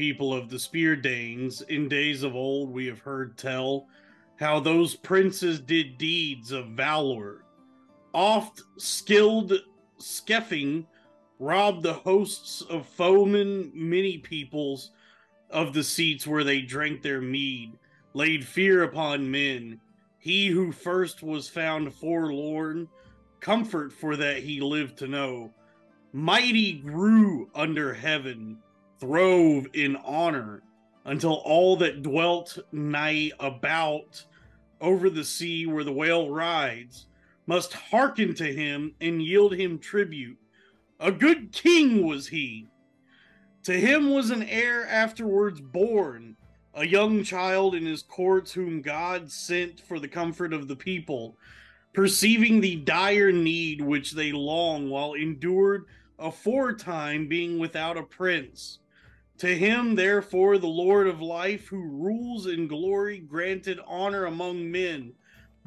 People of the Spear Danes, in days of old we have heard tell how those princes did deeds of valor. Oft Scyld Scefing robbed the hosts of foemen, many peoples of the seats where they drank their mead, laid fear upon men. He who first was found forlorn, comfort for that he lived to know mighty grew under heaven, throve in honor, until all that dwelt nigh about over the sea where the whale rides must hearken to him and yield him tribute. A good king was he. To him was an heir afterwards born, a young child in his courts whom God sent for the comfort of the people, perceiving the dire need which they long while endured aforetime being without a prince. To him, therefore, the Lord of life, who rules in glory, granted honor among men.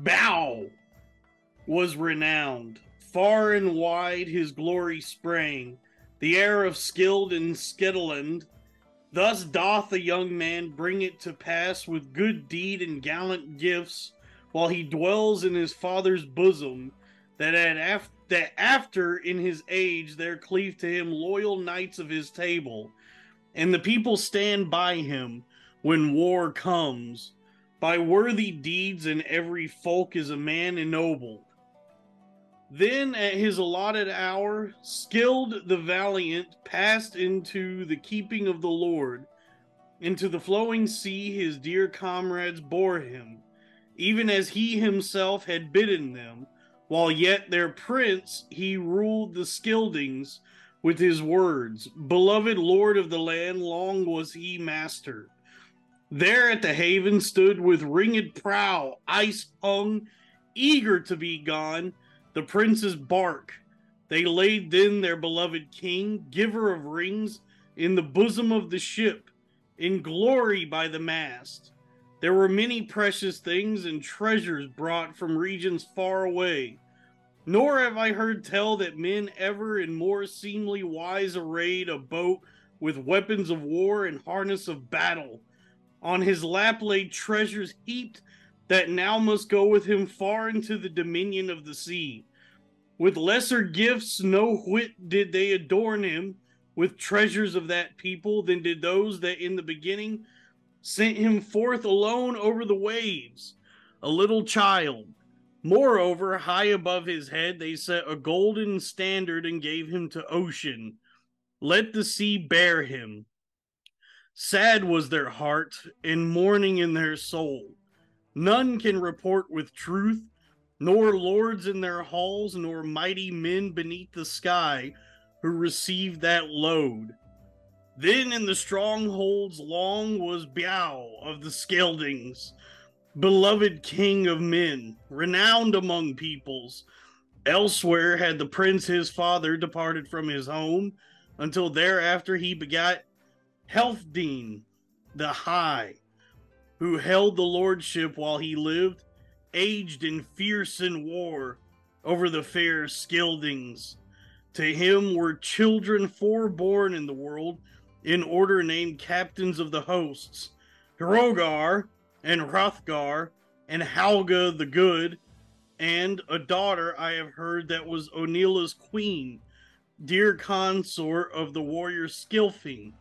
Beow was renowned. Far and wide his glory sprang, the heir of skilled in Scedeland. Thus doth the young man bring it to pass with good deed and gallant gifts, while he dwells in his father's bosom, that at af- that after in his age there cleave to him loyal knights of his table, and the people stand by him when war comes. By worthy deeds in every folk is a man ennobled. Then at his allotted hour, Scyld the valiant passed into the keeping of the Lord. Into the flowing sea his dear comrades bore him, even as he himself had bidden them while yet their prince he ruled the Scyldings with his words. Beloved lord of the land, long was he master. There at the haven stood with ringed prow, ice hung, eager to be gone, the prince's bark. They laid then their beloved king, giver of rings, in the bosom of the ship, in glory by the mast. There were many precious things and treasures brought from regions far away. Nor have I heard tell that men ever in more seemly wise arrayed a boat with weapons of war and harness of battle. On his lap lay treasures heaped that now must go with him far into the dominion of the sea. With lesser gifts, no whit did they adorn him with treasures of that people than did those that in the beginning sent him forth alone over the waves, a little child. Moreover, high above his head they set a golden standard and gave him to ocean. Let the sea bear him. Sad was their heart, and mourning in their soul. None can report with truth, nor lords in their halls, nor mighty men beneath the sky who received that load. Then in the strongholds long was Beow of the Scyldings, beloved king of men, renowned among peoples. Elsewhere had the prince his father departed from his home, until thereafter he begat Healfdene the High, who held the lordship while he lived, aged and fierce in war over the fair Scyldings. To him were children foreborn in the world, in order named captains of the hosts, Heorogar and Hrothgar and Halga the Good, and a daughter I have heard that was Onela's queen, dear consort of the warrior Skilfing.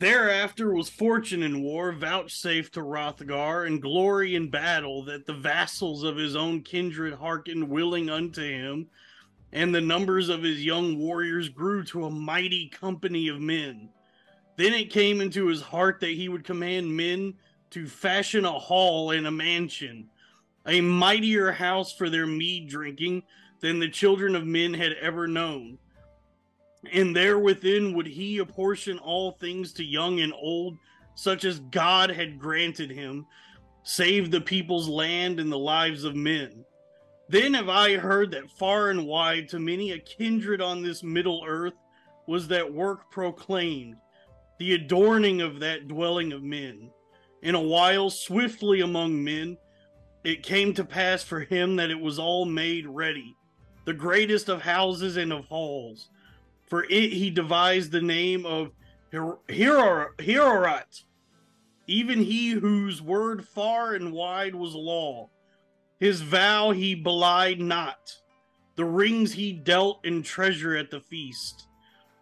Thereafter was fortune in war vouchsafed to Hrothgar, and glory in battle that the vassals of his own kindred hearkened willing unto him, and the numbers of his young warriors grew to a mighty company of men. Then it came into his heart that he would command men to fashion a hall and a mansion, a mightier house for their mead drinking than the children of men had ever known. And there within would he apportion all things to young and old, such as God had granted him, save the people's land and the lives of men. Then have I heard that far and wide to many a kindred on this middle earth was that work proclaimed, the adorning of that dwelling of men. In a while, swiftly among men, it came to pass for him that it was all made ready, the greatest of houses and of halls. For it he devised the name of Heorot, even he whose word far and wide was law. His vow he belied not, the rings he dealt in treasure at the feast.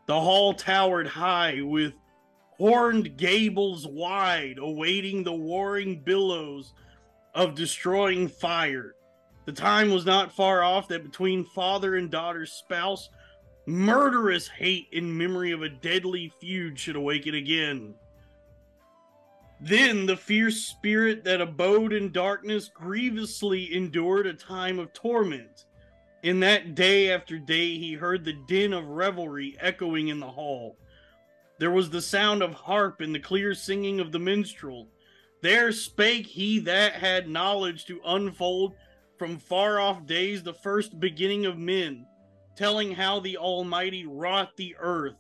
The hall towered high with horned gables wide, awaiting the warring billows of destroying fire. The time was not far off that between father and daughter's spouse, murderous hate in memory of a deadly feud should awaken again. Then the fierce spirit that abode in darkness grievously endured a time of torment. In that day after day he heard the din of revelry echoing in the hall. There was the sound of harp and the clear singing of the minstrel. There spake he that had knowledge to unfold from far off days the first beginning of men, telling how the Almighty wrought the earth,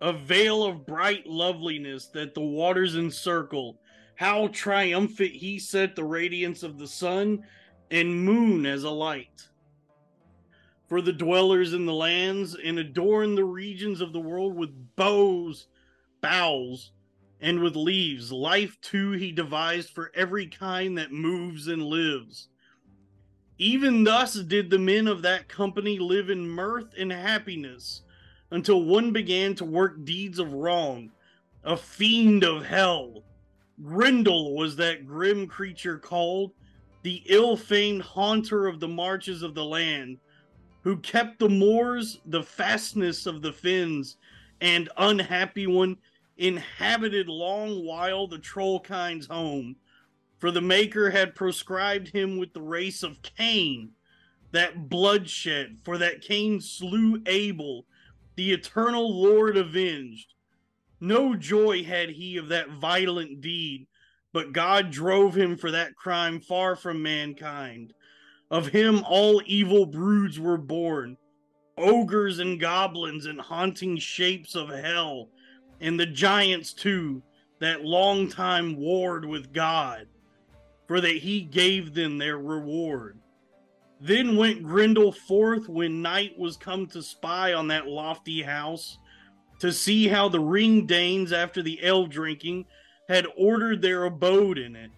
a veil of bright loveliness that the waters encircle, how triumphant he set the radiance of the sun and moon as a light. For the dwellers in the lands, and adorn the regions of the world with bows, boughs, and with leaves. Life too he devised for every kind that moves and lives. Even thus did the men of that company live in mirth and happiness until one began to work deeds of wrong, a fiend of hell. Grendel was that grim creature called, the ill famed haunter of the marches of the land, who kept the moors, the fastness of the fens, and unhappy one inhabited long while the troll kind's home, for the Maker had proscribed him with the race of Cain, that bloodshed, for that Cain slew Abel, the eternal Lord avenged. No joy had he of that violent deed, but God drove him for that crime far from mankind. Of him all evil broods were born, ogres and goblins and haunting shapes of hell, and the giants too, that long time warred with God, for that he gave them their reward. Then went Grendel forth when night was come to spy on that lofty house, to see how the ring Danes, after the ale drinking, had ordered their abode in it.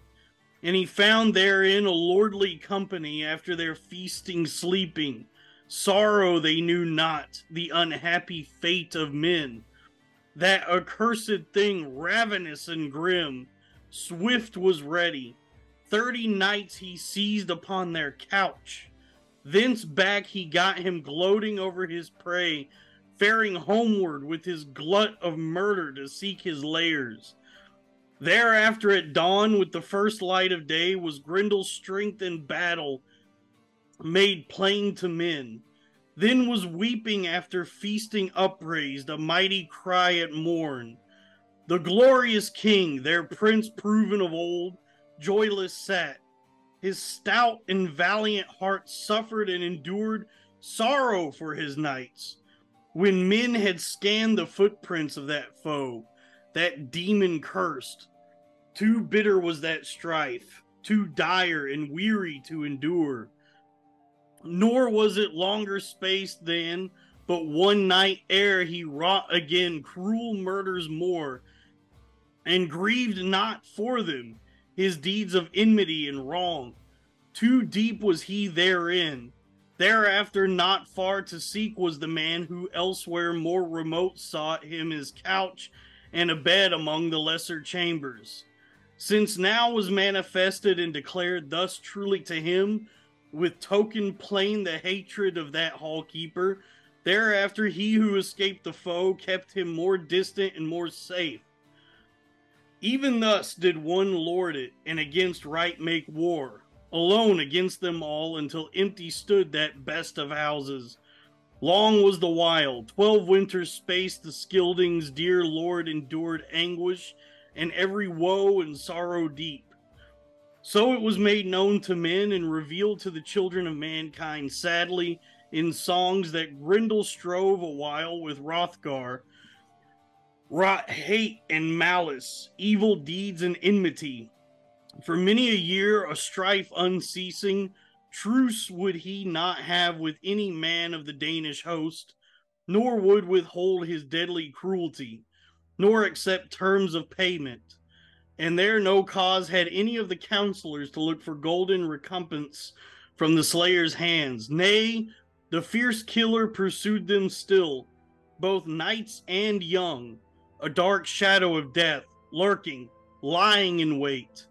And he found therein a lordly company after their feasting, sleeping. Sorrow they knew not, the unhappy fate of men. That accursed thing, ravenous and grim, swift was ready. Thirty knights he seized upon their couch Thence back he got him gloating over his prey, faring homeward with his glut of murder to seek his lairs. Thereafter at dawn, with the first light of day, was Grendel's strength in battle made plain to men. Then was weeping after feasting upraised, a mighty cry at morn. The glorious king, their prince proven of old, joyless sat, his stout and valiant heart suffered and endured sorrow for his knights. When men had scanned the footprints of that foe, that demon cursed, too bitter was that strife, too dire and weary to endure. Nor was it longer spaced then, but one night ere he wrought again cruel murders more, and grieved not for them his deeds of enmity and wrong. Too deep was he therein. Thereafter, not far to seek was the man who elsewhere more remote sought him his couch and a bed among the lesser chambers. Since now was manifested and declared thus truly to him, with token plain the hatred of that hall keeper, thereafter he who escaped the foe kept him more distant and more safe. Even thus did one lord it, and against right make war, alone against them all, until empty stood that best of houses. Long was the while, twelve winters space, the Scyldings' dear lord endured anguish, and every woe and sorrow deep. So it was made known to men and revealed to the children of mankind sadly in songs that Grendel strove a while with Hrothgar, wrought hate and malice, evil deeds and enmity. For many a year, a strife unceasing, truce would he not have with any man of the Danish host, nor would withhold his deadly cruelty, nor accept terms of payment. And there no cause had any of the counselors to look for golden recompense from the slayer's hands. Nay, the fierce killer pursued them still, both knights and young, a dark shadow of death, lurking, lying in wait.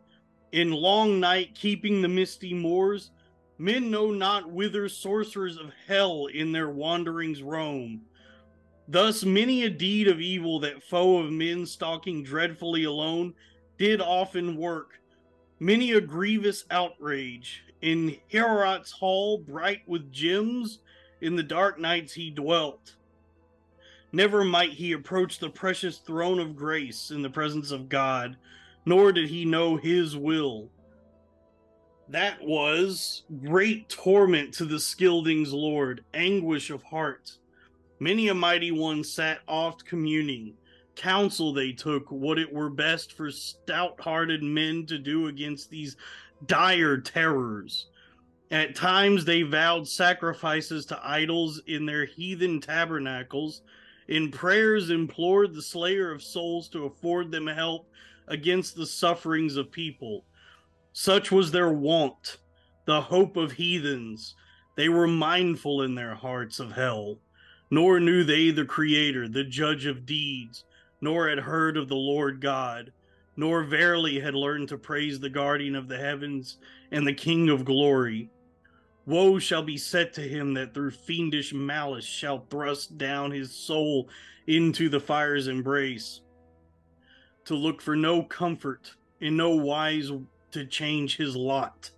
In long night, keeping the misty moors, men know not whither sorcerers of hell in their wanderings roam. Thus, many a deed of evil that foe of men stalking dreadfully alone did often work. Many a grievous outrage. In Heorot's hall, bright with gems, in the dark nights he dwelt. Never might he approach the precious throne of grace in the presence of God, nor did he know his will. That was great torment to the Scyldings' lord, anguish of heart. Many a mighty one sat oft communing. Counsel they took what it were best for stout hearted men to do against these dire terrors. At times they vowed sacrifices to idols in their heathen tabernacles. In prayers implored the slayer of souls to afford them help against the sufferings of people. Such was their wont, the hope of heathens. They were mindful in their hearts of hell. Nor knew they the Creator, the judge of deeds, nor had heard of the Lord God, nor verily had learned to praise the guardian of the heavens and the King of glory. Woe shall be set to him that through fiendish malice shall thrust down his soul into the fire's embrace, to look for no comfort, in no wise to change his lot.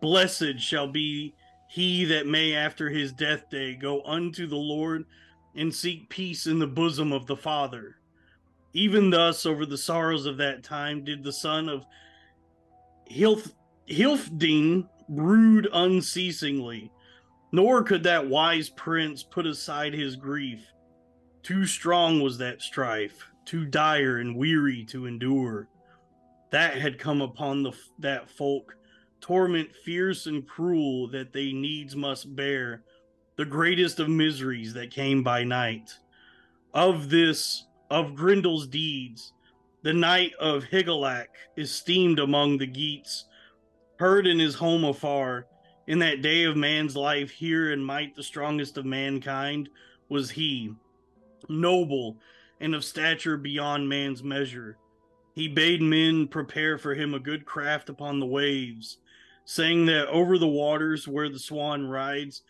Blessed shall be he that may after his death day go unto the Lord and seek peace in the bosom of the Father. Even thus, over the sorrows of that time, did the son of Hilf- Hilfding brood unceasingly, nor could that wise prince put aside his grief. Too strong was that strife, too dire and weary to endure. That had come upon the that folk, torment fierce and cruel that they needs must bear, the greatest of miseries that came by night. Of this, of Grendel's deeds, the knight of Higelac, esteemed among the Geats, heard in his home afar, in that day of man's life, here in might the strongest of mankind was he, noble and of stature beyond man's measure. He bade men prepare for him a good craft upon the waves, saying that over the waters where the swan rides,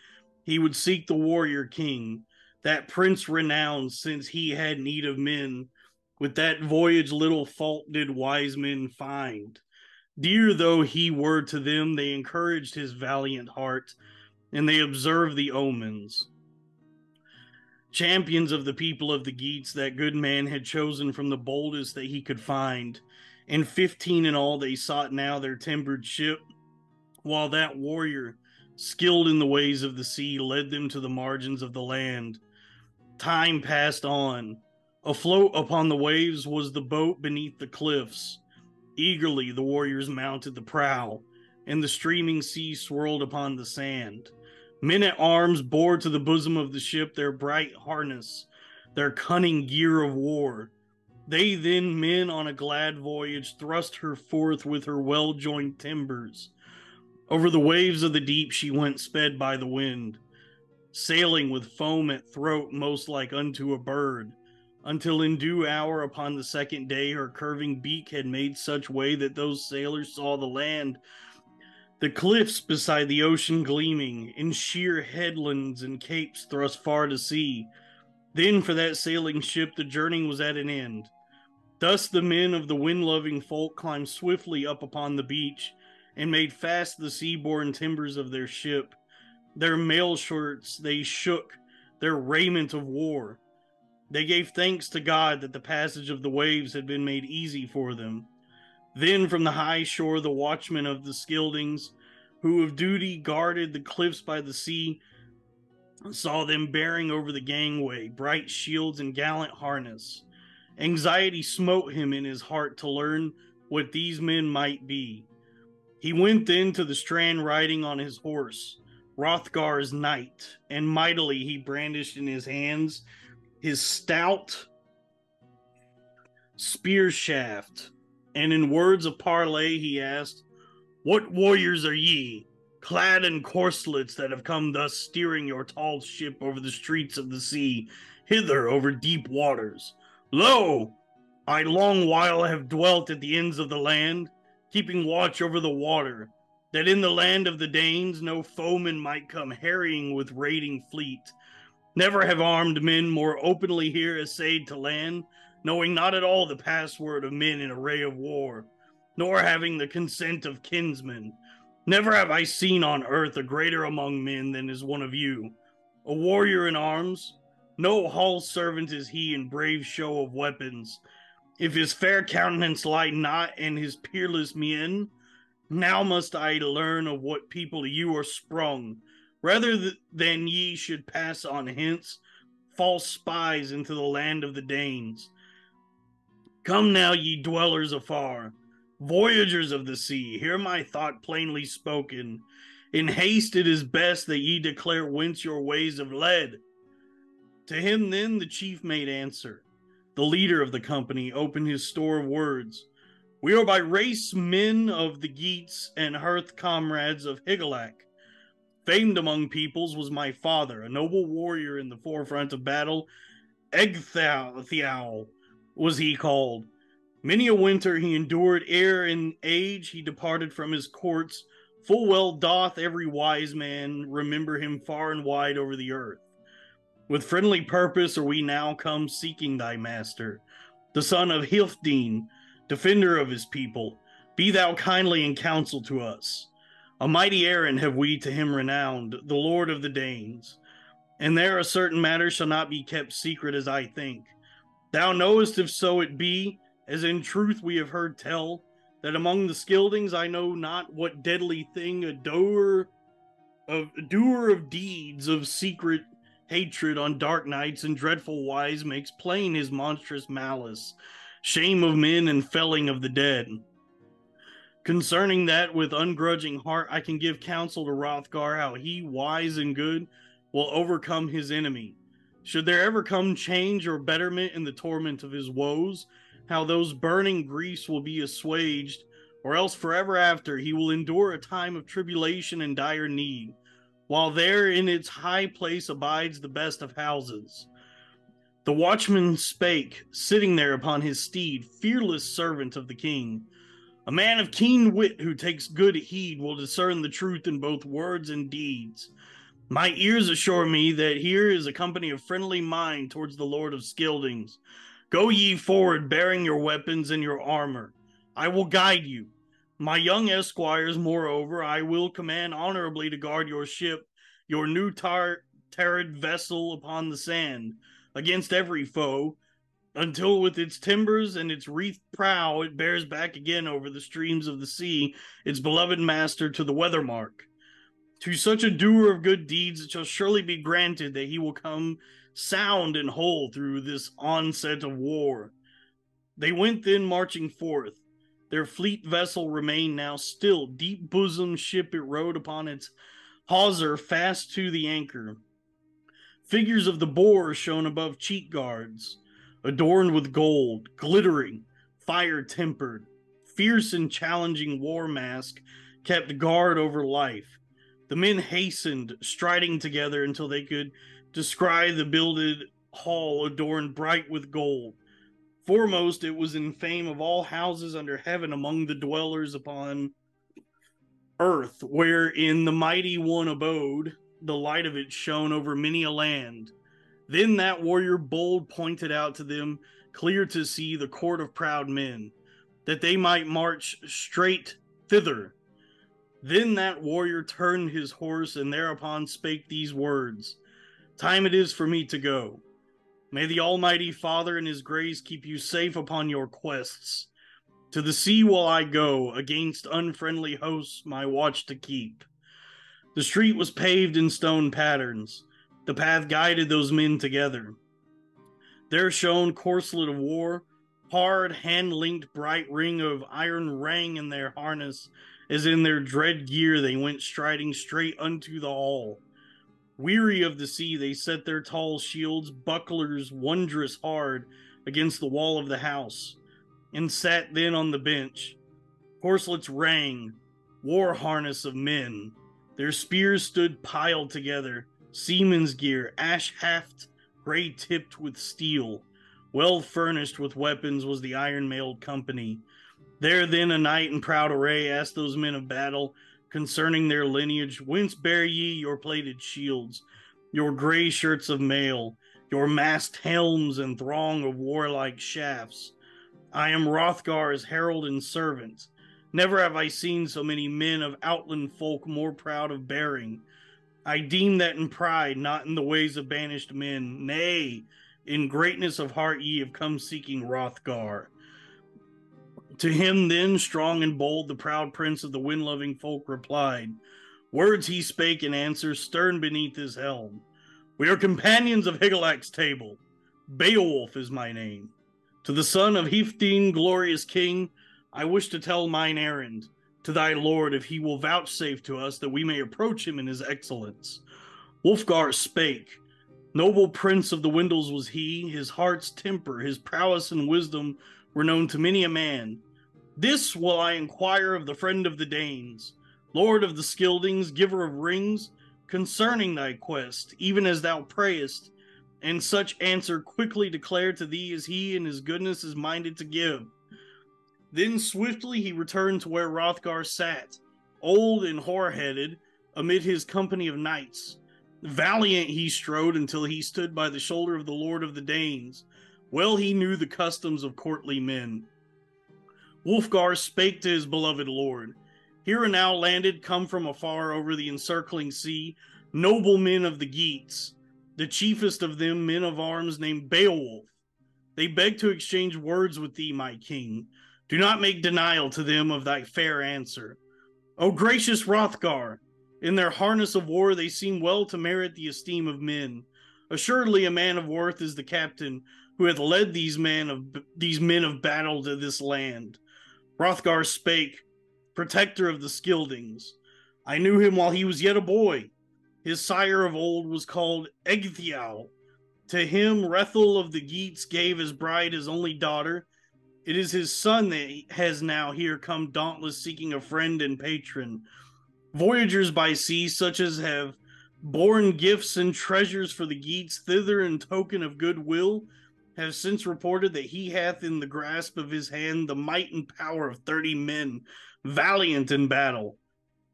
he would seek the warrior king, that prince renowned since he had need of men. With that voyage little fault did wise men find. Dear though he were to them, they encouraged his valiant heart, and they observed the omens. Champions of the people of the Geats, that good man had chosen from the boldest that he could find, and fifteen in all they sought now their timbered ship, while that warrior, skilled in the ways of the sea, led them to the margins of the land. Time passed on. Afloat upon the waves was the boat beneath the cliffs. Eagerly the warriors mounted the prow, and the streaming sea swirled upon the sand. Men at arms bore to the bosom of the ship their bright harness, their cunning gear of war. They then, men on a glad voyage, thrust her forth with her well joined timbers. Over the waves of the deep she went sped by the wind, sailing with foam at throat most like unto a bird, until in due hour upon the second day her curving beak had made such way that those sailors saw the land, the cliffs beside the ocean gleaming, in sheer headlands and capes thrust far to sea. Then for that sailing ship the journey was at an end. Thus the men of the wind loving folk climbed swiftly up upon the beach and made fast the sea-borne timbers of their ship. Their mail shirts they shook, their raiment of war. They gave thanks to God that the passage of the waves had been made easy for them. Then from the high shore the watchmen of the Scyldings, who of duty guarded the cliffs by the sea, saw them bearing over the gangway bright shields and gallant harness. Anxiety smote him in his heart to learn what these men might be. He went then to the strand riding on his horse, Hrothgar's knight, and mightily he brandished in his hands his stout spear shaft, and in words of parley he asked, What warriors are ye, clad in corslets that have come thus steering your tall ship over the streets of the sea, hither over deep waters? Lo, I long while have dwelt at the ends of the land, keeping watch over the water, that in the land of the Danes no foeman might come harrying with raiding fleet. Never have armed men more openly here essayed to land, knowing not at all the password of men in array of war, nor having the consent of kinsmen. Never have I seen on earth a greater among men than is one of you, a warrior in arms. No hall servant is he in brave show of weapons, if his fair countenance lie not in his peerless mien, now must I learn of what people you are sprung, rather th- than ye should pass on hence false spies into the land of the Danes. Come now, ye dwellers afar, voyagers of the sea, hear my thought plainly spoken. In haste it is best that ye declare whence your ways have led. To him then the chief made answer the leader of the company, opened his store of words. We are by race men of the Geats and hearth comrades of Higelac. Famed among peoples was my father, a noble warrior in the forefront of battle. Ecgtheow was he called. Many a winter he endured ere in age he departed from his courts. Full well doth every wise man remember him far and wide over the earth. With friendly purpose are we now come seeking thy master, the son of Hilfdene, defender of his people. Be thou kindly in counsel to us. A mighty errand have we to him renowned, the lord of the Danes. And there a certain matter shall not be kept secret as I think. Thou knowest if so it be, as in truth we have heard tell, that among the Scyldings I know not what deadly thing a doer of doer of deeds of secret hatred on dark nights and dreadful wise makes plain his monstrous malice, shame of men and felling of the dead. Concerning that, with ungrudging heart, I can give counsel to Hrothgar how he, wise and good, will overcome his enemy. Should there ever come change or betterment in the torment of his woes, how those burning griefs will be assuaged, or else forever after he will endure a time of tribulation and dire need while there in its high place abides the best of houses. The watchman spake, sitting there upon his steed, fearless servant of the king. A man of keen wit who takes good heed will discern the truth in both words and deeds. My ears assure me that here is a company of friendly mind towards the Lord of Scyldings. Go ye forward, bearing your weapons and your armor. I will guide you. My young esquires, moreover, I will command honorably to guard your ship, your new tar- tarred vessel upon the sand, against every foe, until with its timbers and its wreathed prow it bears back again over the streams of the sea, its beloved master to the weather mark. To such a doer of good deeds it shall surely be granted that he will come sound and whole through this onset of war. They went then marching forth their fleet vessel remained now still, deep bosomed ship it rode upon its hawser fast to the anchor. Figures of the boar shone above cheek guards, adorned with gold, glittering, fire tempered, fierce and challenging war mask kept guard over life. The men hastened, striding together until they could descry the builded hall adorned bright with gold. Foremost, it was in fame of all houses under heaven among the dwellers upon earth, where in the mighty one abode, the light of it shone over many a land. Then that warrior bold pointed out to them, clear to see, the court of proud men, that they might march straight thither. Then that warrior turned his horse and thereupon spake these words Time it is for me to go. May the Almighty Father and His grace keep you safe upon your quests. To the sea will I go, against unfriendly hosts my watch to keep. The street was paved in stone patterns. The path guided those men together. There shone corselet of war, hard hand linked bright ring of iron rang in their harness, as in their dread gear they went striding straight unto the hall. Weary of the sea, they set their tall shields, bucklers wondrous hard, against the wall of the house, and sat then on the bench. Corselets rang, war harness of men. Their spears stood piled together, seaman's gear, ash haft, gray tipped with steel. Well furnished with weapons was the iron mailed company. There then a knight in proud array asked those men of battle concerning their lineage, whence bear ye your plated shields, your gray shirts of mail, your massed helms and throng of warlike shafts? I am Hrothgar's herald and servant. Never have I seen so many men of outland folk more proud of bearing. I deem that in pride, not in the ways of banished men, nay, in greatness of heart ye have come seeking Hrothgar. To him then, strong and bold, the proud prince of the wind loving folk replied. Words he spake in answer, stern beneath his helm. We are companions of Higelac's table. Beowulf is my name. To the son of Healfdene, glorious king, I wish to tell mine errand to thy lord if he will vouchsafe to us that we may approach him in his excellence. Wulfgar spake. Noble prince of the Wendels was he, his heart's temper, his prowess and wisdom were known to many a man. This will I inquire of the friend of the Danes, lord of the Scyldings, giver of rings, concerning thy quest, even as thou prayest, and such answer quickly declare to thee as he in his goodness is minded to give. Then swiftly he returned to where Hrothgar sat, old and hoar-headed, amid his company of knights. Valiant he strode until he stood by the shoulder of the Lord of the Danes. Well he knew the customs of courtly men. Wulfgar spake to his beloved lord. Here and now landed, come from afar over the encircling sea, noble men of the Geats, the chiefest of them men of arms named Beowulf. They beg to exchange words with thee, my king. Do not make denial to them of thy fair answer. O gracious Hrothgar, in their harness of war they seem well to merit the esteem of men. Assuredly a man of worth is the captain who hath led these men of these men of battle to this land. Hrothgar spake, protector of the Scyldings. I knew him while he was yet a boy. His sire of old was called Ecgtheow. To him Hrethel of the Geats gave as bride his only daughter, it is his son that has now here come dauntless, seeking a friend and patron. Voyagers by sea, such as have borne gifts and treasures for the Geats thither in token of goodwill, have since reported that he hath in the grasp of his hand the might and power of thirty men, valiant in battle.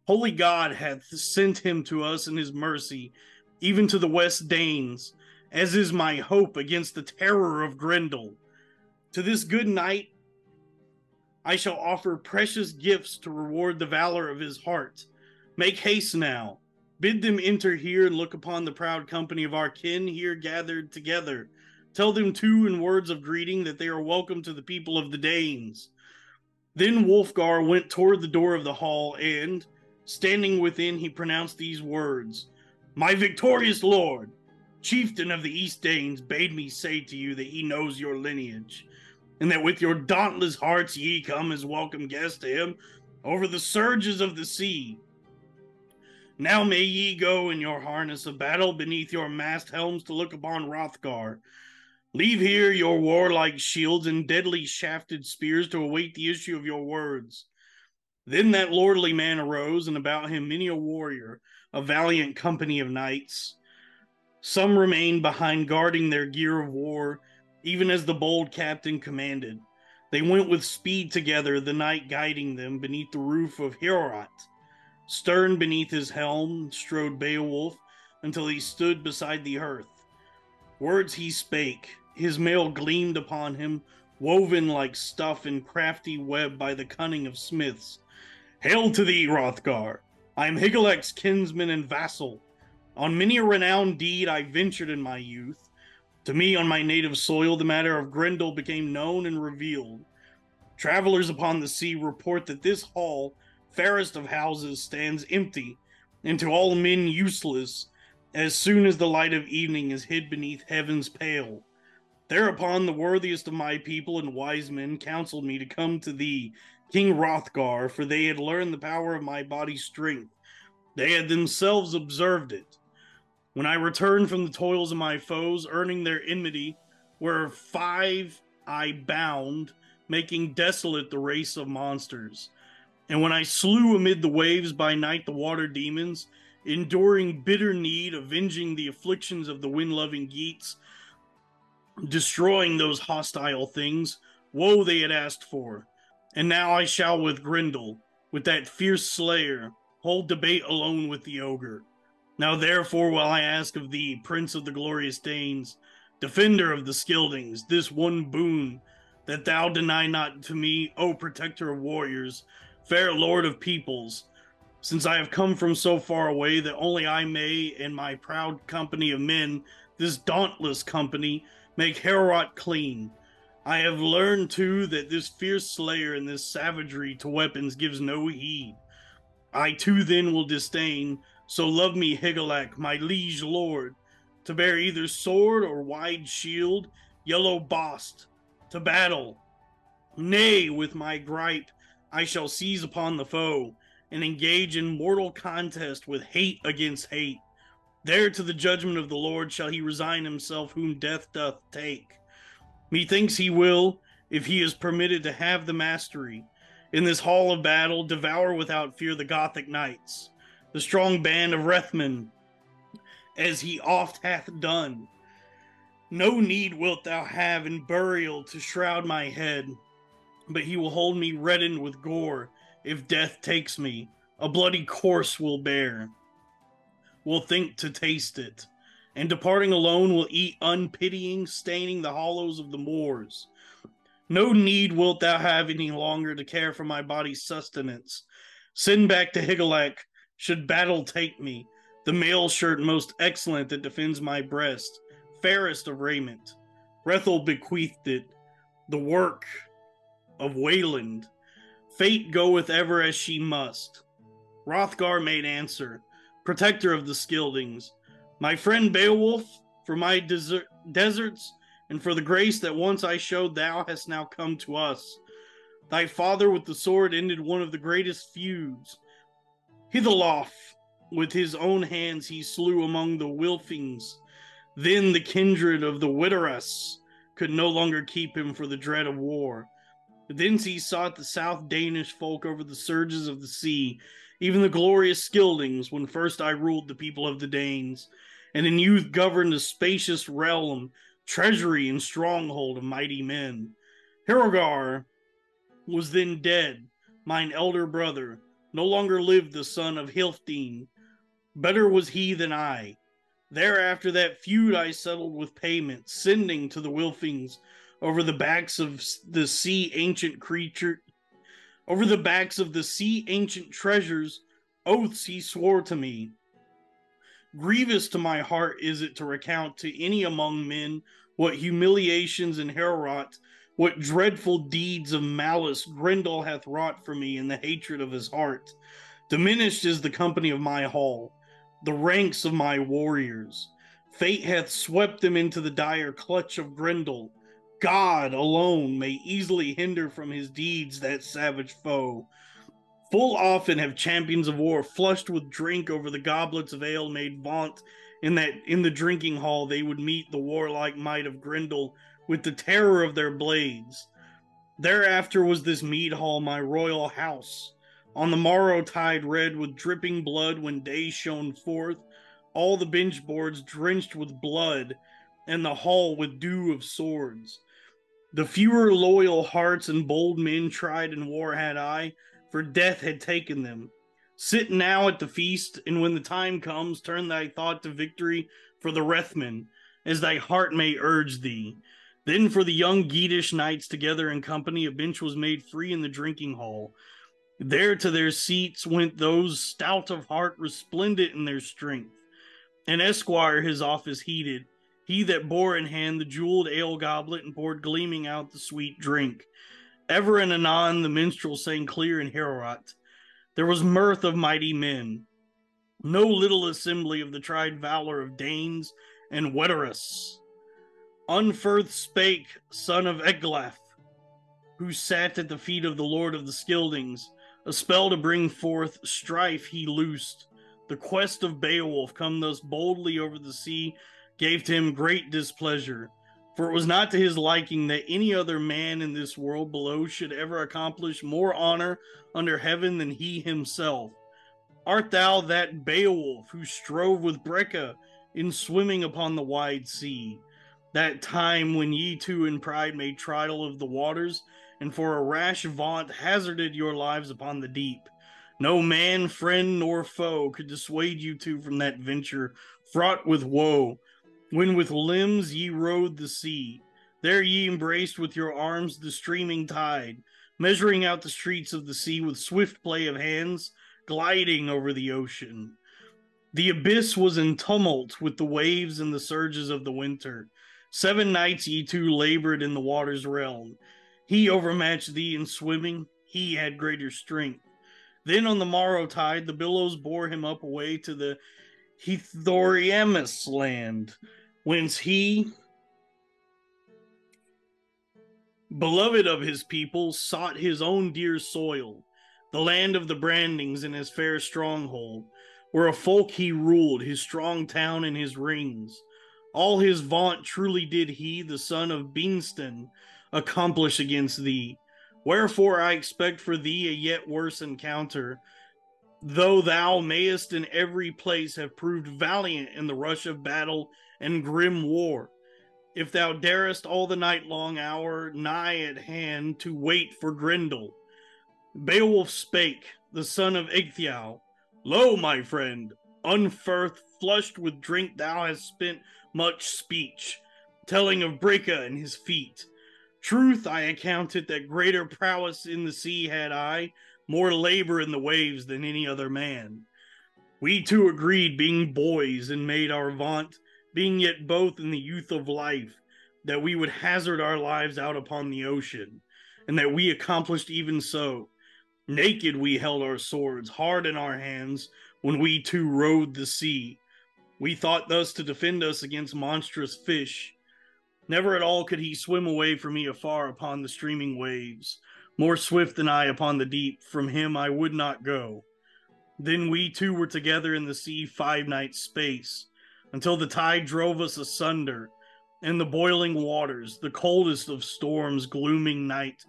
Holy God hath sent him to us in his mercy, even to the West Danes, as is my hope against the terror of Grendel. To this good knight I shall offer precious gifts to reward the valor of his heart. Make haste now. Bid them enter here and look upon the proud company of our kin here gathered together. Tell them too in words of greeting that they are welcome to the people of the Danes. Then Wulfgar went toward the door of the hall, and, standing within, he pronounced these words My victorious lord, chieftain of the East Danes, bade me say to you that he knows your lineage and that with your dauntless hearts ye come as welcome guests to him over the surges of the sea. Now may ye go in your harness of battle beneath your mast helms to look upon Hrothgar. Leave here your warlike shields and deadly shafted spears to await the issue of your words. Then that lordly man arose, and about him many a warrior, a valiant company of knights. Some remained behind guarding their gear of war, even as the bold captain commanded. They went with speed together, the knight guiding them beneath the roof of Heorot. Stern beneath his helm strode Beowulf until he stood beside the hearth. Words he spake, his mail gleamed upon him, woven like stuff in crafty web by the cunning of smiths. Hail to thee, Hrothgar! I am Higelac's kinsman and vassal. On many a renowned deed I ventured in my youth. To me, on my native soil, the matter of Grendel became known and revealed. Travelers upon the sea report that this hall, fairest of houses, stands empty, and to all men useless, as soon as the light of evening is hid beneath heaven's pale. Thereupon the worthiest of my people and wise men counseled me to come to thee, King Hrothgar, for they had learned the power of my body's strength. They had themselves observed it. When I returned from the toils of my foes, earning their enmity, where five I bound, making desolate the race of monsters. And when I slew amid the waves by night the water demons, enduring bitter need, avenging the afflictions of the wind loving Geats, destroying those hostile things, woe they had asked for. And now I shall with Grendel, with that fierce slayer, hold debate alone with the ogre. Now therefore will I ask of thee, Prince of the glorious Danes, defender of the Scyldings, this one boon, that thou deny not to me, O protector of warriors, fair lord of peoples, since I have come from so far away that only I may, and my proud company of men, this dauntless company, make Heorot clean. I have learned too that this fierce slayer and this savagery to weapons gives no heed. I too then will disdain, so love me, Higelac, my liege lord, to bear either sword or wide shield, yellow bossed, to battle. Nay, with my gripe, I shall seize upon the foe and engage in mortal contest with hate against hate. There to the judgment of the Lord shall he resign himself whom death doth take. Methinks he will, if he is permitted to have the mastery, in this hall of battle devour without fear the Gothic knights, the strong band of Hrethmen, as he oft hath done. No need wilt thou have in burial to shroud my head, but he will hold me reddened with gore if death takes me. A bloody corse will bear, will think to taste it and departing alone will eat unpitying, staining the hollows of the moors. No need wilt thou have any longer to care for my body's sustenance. Send back to Higelac, should battle take me, the mail shirt most excellent that defends my breast, fairest of raiment. Hrethel bequeathed it, the work of Wayland. Fate goeth ever as she must. Hrothgar made answer, protector of the Scyldings. My friend Beowulf, for my desert, deserts and for the grace that once I showed, thou hast now come to us. Thy father with the sword ended one of the greatest feuds. Heatholaf, with his own hands, he slew among the Wylfings. Then the kindred of the Witterus could no longer keep him for the dread of war. Thence he sought the South Danish folk over the surges of the sea, even the glorious Scyldings, when first I ruled the people of the Danes and in youth governed a spacious realm, treasury and stronghold of mighty men. Heorogar was then dead, mine elder brother, no longer lived the son of Hilfdene. Better was he than I. Thereafter that feud I settled with payment, sending to the Wylfings over the backs of the sea ancient creature over the backs of the sea ancient treasures oaths he swore to me Grievous to my heart is it to recount to any among men what humiliations in Heorot, what dreadful deeds of malice Grendel hath wrought for me in the hatred of his heart. Diminished is the company of my hall, the ranks of my warriors. Fate hath swept them into the dire clutch of Grendel. God alone may easily hinder from his deeds that savage foe. Full often have champions of war flushed with drink over the goblets of ale made vaunt in that in the drinking hall they would meet the warlike might of Grendel with the terror of their blades. Thereafter was this mead hall my royal house, On the morrow tide red with dripping blood when day shone forth, all the bench boards drenched with blood, and the hall with dew of swords. The fewer loyal hearts and bold men tried in war had I, for death had taken them. Sit now at the feast, and when the time comes, turn thy thought to victory for the Hrethmen, as thy heart may urge thee. Then for the young Geatish knights together in company, a bench was made free in the drinking hall. There to their seats went those stout of heart, resplendent in their strength. An esquire his office heeded, he that bore in hand the jeweled ale goblet and poured gleaming out the sweet drink. Ever and anon the minstrel sang clear in Heorot. There was mirth of mighty men, no little assembly of the tried valor of Danes and Wederus. Unferth spake, son of Ecglaf, who sat at the feet of the lord of the Scyldings. A spell to bring forth strife he loosed. The quest of Beowulf, come thus boldly over the sea, gave to him great displeasure. For it was not to his liking that any other man in this world below should ever accomplish more honor under heaven than he himself. Art thou that Beowulf who strove with Breca in swimming upon the wide sea? That time when ye two in pride made trial of the waters, and for a rash vaunt hazarded your lives upon the deep. No man, friend, nor foe could dissuade you two from that venture fraught with woe, when with limbs ye rode the sea. There ye embraced with your arms the streaming tide, measuring out the streets of the sea with swift play of hands, gliding over the ocean. The abyss was in tumult with the waves and the surges of the winter. Seven nights ye two labored in the water's realm. He overmatched thee in swimming, he had greater strength. Then on the morrow tide, the billows bore him up away to the Heathoreamas land, whence he, beloved of his people, sought his own dear soil, the land of the Brondings and his fair stronghold, where a folk he ruled, his strong town and his rings. All his vaunt truly did he, the son of Beanstan, accomplish against thee. Wherefore I expect for thee a yet worse encounter, though thou mayest in every place have proved valiant in the rush of battle and grim war. If thou darest all the night long hour nigh at hand to wait for Grendel. Beowulf spake, the son of Ecgtheow, Lo, my friend, unferth, flushed with drink, thou hast spent much speech, telling of Breca and his feat. Truth, I account it that greater prowess in the sea had I, more labor in the waves than any other man. We two agreed, being boys, and made our vaunt, being yet both in the youth of life, that we would hazard our lives out upon the ocean, and that we accomplished even so. Naked we held our swords, hard in our hands, when we two rode the sea. We thought thus to defend us against monstrous fish. Never at all could he swim away from me afar upon the streaming waves. More swift than I upon the deep, from him I would not go. Then we two were together in the sea five nights' space, until the tide drove us asunder, and the boiling waters, the coldest of storms, glooming night,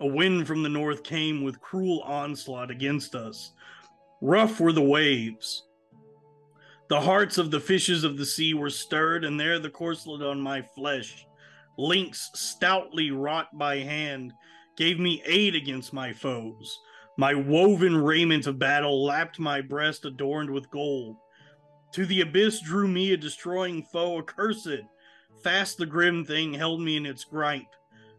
a wind from the north came with cruel onslaught against us. Rough were the waves. The hearts of the fishes of the sea were stirred, and there the corslet on my flesh, links stoutly wrought by hand, gave me aid against my foes. My woven raiment of battle lapped my breast adorned with gold. To the abyss drew me a destroying foe, accursed. Fast the grim thing held me in its gripe.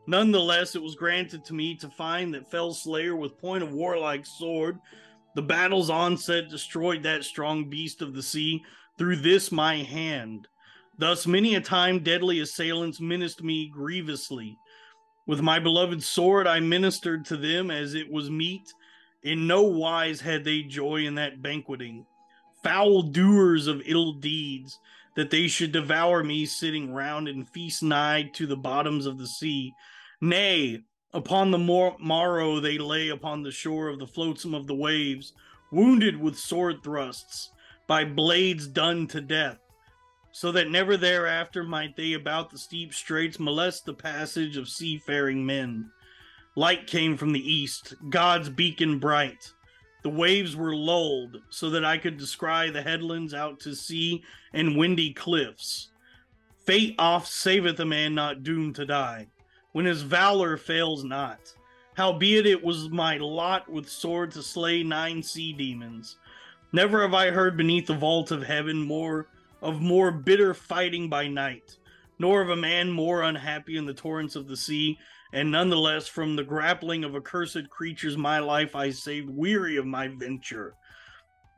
None the less, it was granted to me to find that fell slayer with point of warlike sword. The battle's onset destroyed that strong beast of the sea through this my hand. Thus many a time deadly assailants menaced me grievously. With my beloved sword I ministered to them as it was meet. In no wise had they joy in that banqueting. Foul doers of ill deeds, that they should devour me sitting round and feast nigh to the bottoms of the sea. Nay, upon the mor- morrow they lay upon the shore of the flotsam of the waves, wounded with sword thrusts, by blades done to death, so that never thereafter might they about the steep straits molest the passage of seafaring men. Light came from the east, God's beacon bright. The waves were lulled so that I could descry the headlands out to sea and windy cliffs. Fate oft saveth a man not doomed to die, when his valor fails not. Howbeit it was my lot with sword to slay nine sea demons. Never have I heard beneath the vault of heaven more of more bitter fighting by night, nor of a man more unhappy in the torrents of the sea, and none the less from the grappling of accursed creatures my life I saved weary of my venture.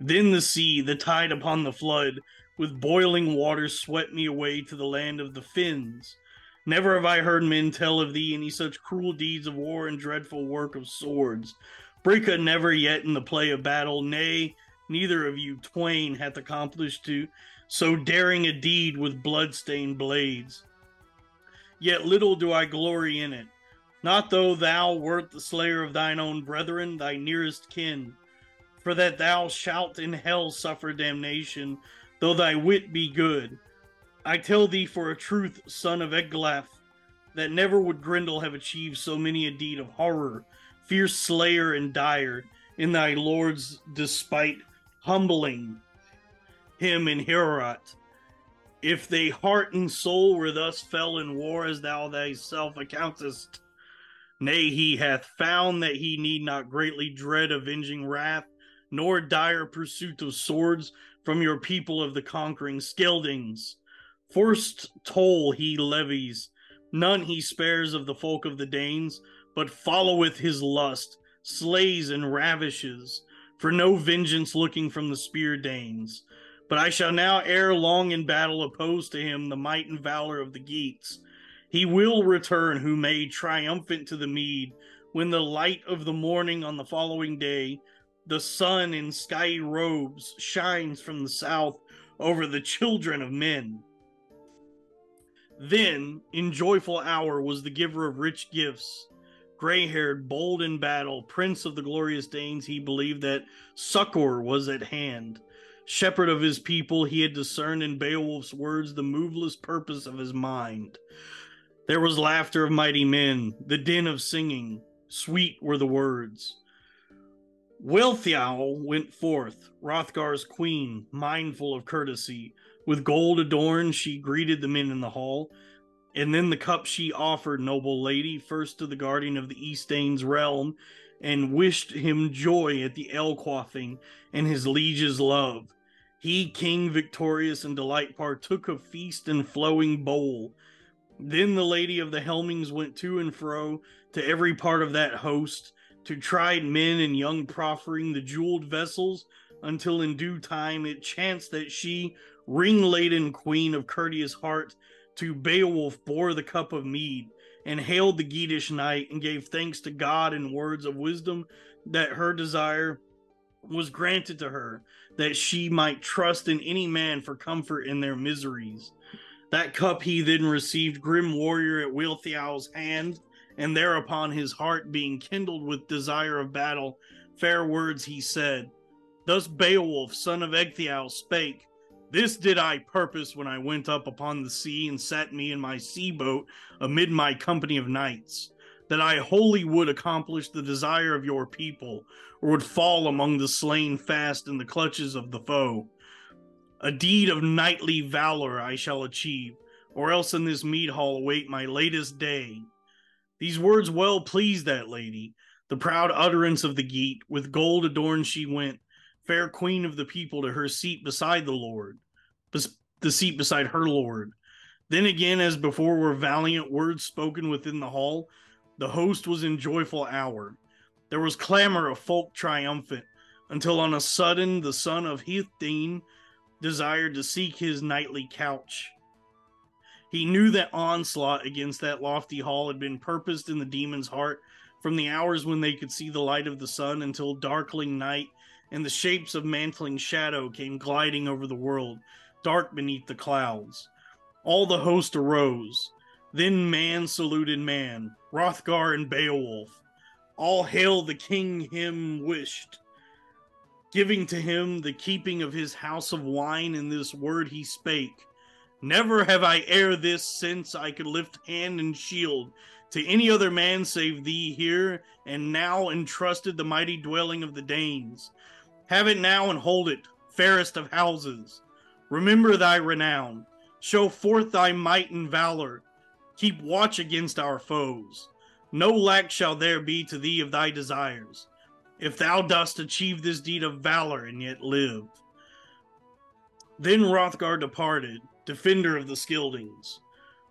Then the sea, the tide upon the flood, with boiling waters swept me away to the land of the Finns. Never have I heard men tell of thee any such cruel deeds of war and dreadful work of swords. Breca never yet in the play of battle, nay, neither of you twain hath accomplished to so daring a deed with blood-stained blades. Yet little do I glory in it, not though thou wert the slayer of thine own brethren, thy nearest kin, for that thou shalt in hell suffer damnation, though thy wit be good. I tell thee for a truth, son of Ecglaf, that never would Grendel have achieved so many a deed of horror, fierce slayer and dire, in thy lord's despite humbling him in Heorot. If they heart and soul were thus fell in war as thou thyself accountest, nay, he hath found that he need not greatly dread avenging wrath, nor dire pursuit of swords from your people of the conquering Scyldings. First toll he levies, none he spares of the folk of the Danes, but followeth his lust, slays and ravishes, for no vengeance looking from the spear Danes. But I shall now ere long in battle oppose to him the might and valor of the Geats. He will return who made triumphant to the mead, when the light of the morning on the following day, the sun in skiey robes shines from the south over the children of men. Then, in joyful hour, was the giver of rich gifts. Gray haired, bold in battle, prince of the glorious Danes, he believed that succor was at hand. Shepherd of his people, he had discerned in Beowulf's words the moveless purpose of his mind. There was laughter of mighty men, the din of singing. Sweet were the words. Wealhtheow went forth, Hrothgar's queen, mindful of courtesy. With gold adorned, she greeted the men in the hall, and then the cup she offered, noble lady, first to the guardian of the Eastdane's realm, and wished him joy at the ale quaffing and his liege's love. He, king victorious and delight, partook of feast and flowing bowl. Then the lady of the Helmings went to and fro to every part of that host, to tried men and young proffering the jeweled vessels, until in due time it chanced that she, ring laden queen of courteous heart, to Beowulf bore the cup of mead, and hailed the Geatish knight, and gave thanks to God in words of wisdom that her desire was granted to her, that she might trust in any man for comfort in their miseries. That cup he then received, grim warrior at Wealhtheow's hand, and thereupon his heart being kindled with desire of battle, fair words he said. Thus Beowulf, son of Ecgtheow, spake, this did I purpose when I went up upon the sea and sat me in my sea boat amid my company of knights, that I wholly would accomplish the desire of your people, or would fall among the slain fast in the clutches of the foe. A deed of knightly valor I shall achieve, or else in this mead hall await my latest day. These words well pleased that lady, the proud utterance of the Geat, with gold adorned she went, fair queen of the people, to her seat beside the Lord, the seat beside her Lord. Then again, as before, were valiant words spoken within the hall. The host was in joyful hour. There was clamor of folk triumphant, until on a sudden the son of Healfdene desired to seek his nightly couch. He knew that onslaught against that lofty hall had been purposed in the demon's heart from the hours when they could see the light of the sun until darkling night and the shapes of mantling shadow came gliding over the world, dark beneath the clouds. All the host arose. Then man saluted man, Hrothgar and Beowulf. All hail the king him wished. Giving to him the keeping of his house of wine, in this word he spake. Never have I ere this since I could lift hand and shield to any other man save thee here and now entrusted the mighty dwelling of the Danes. Have it now and hold it, fairest of houses. Remember thy renown, show forth thy might and valor, keep watch against our foes. No lack shall there be to thee of thy desires, if thou dost achieve this deed of valor and yet live. Then Hrothgar departed, defender of the Scyldings,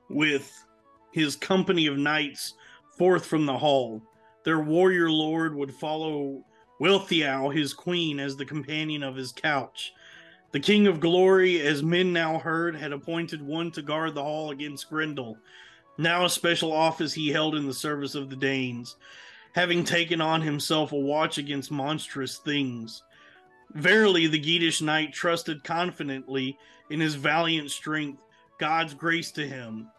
with his company of knights forth from the hall. Their warrior lord would follow Wealhtheow, his queen, as the companion of his couch. The king of glory, as men now heard, had appointed one to guard the hall against Grendel, now a special office he held in the service of the Danes, having taken on himself a watch against monstrous things. Verily, the Geatish knight trusted confidently in his valiant strength, God's grace to him.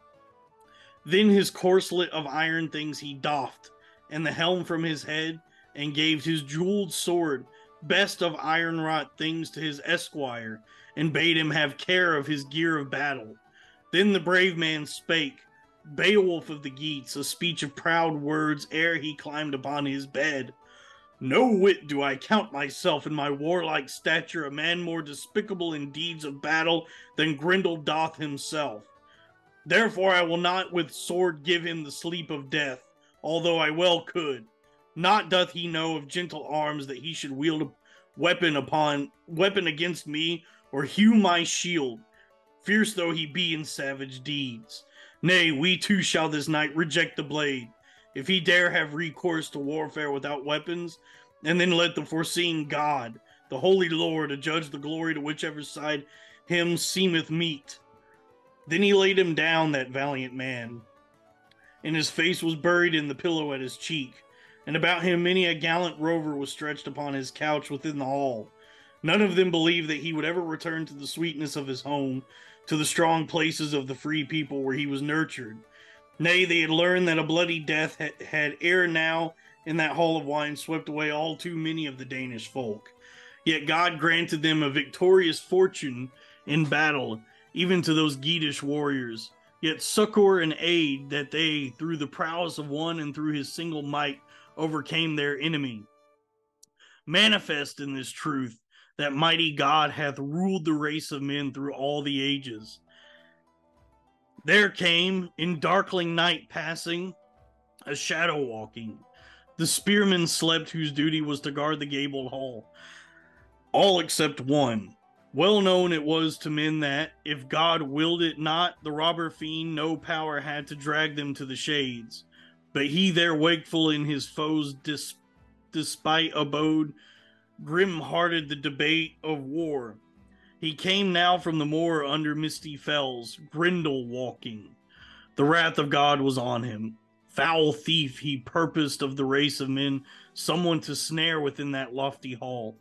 Then his corslet of iron things he doffed, and the helm from his head, and gave his jeweled sword, best of iron wrought things, to his esquire, and bade him have care of his gear of battle. Then the brave man spake, Beowulf of the Geats, a speech of proud words ere he climbed upon his bed. No whit do I count myself in my warlike stature a man more despicable in deeds of battle than Grendel doth himself. Therefore I will not with sword give him the sleep of death, although I well could. Not doth he know of gentle arms that he should wield a weapon upon weapon against me, or hew my shield, fierce though he be in savage deeds. Nay, we too shall this night reject the blade, if he dare have recourse to warfare without weapons, and then let the foreseeing God, the Holy Lord, adjudge the glory to whichever side him seemeth meet. Then he laid him down, that valiant man, and his face was buried in the pillow at his cheek, and about him many a gallant rover was stretched upon his couch within the hall. None of them believed that he would ever return to the sweetness of his home, to the strong places of the free people where he was nurtured. Nay, they had learned that a bloody death had, had ere now in that hall of wine swept away all too many of the Danish folk. Yet God granted them a victorious fortune in battle, even to those Geatish warriors. Yet succor and aid that they, through the prowess of one and through his single might, overcame their enemy. Manifest in this truth that mighty God hath ruled the race of men through all the ages. There came, in darkling night passing, a shadow walking. The spearmen slept whose duty was to guard the gabled hall. All except one. Well known it was to men that, if God willed it not, the robber fiend no power had to drag them to the shades. But he there wakeful in his foes' dis- despite abode, grim hearted the debate of war. He came now from the moor under misty fells, Grendel walking. The wrath of God was on him. Foul thief, he purposed of the race of men someone to snare within that lofty hall.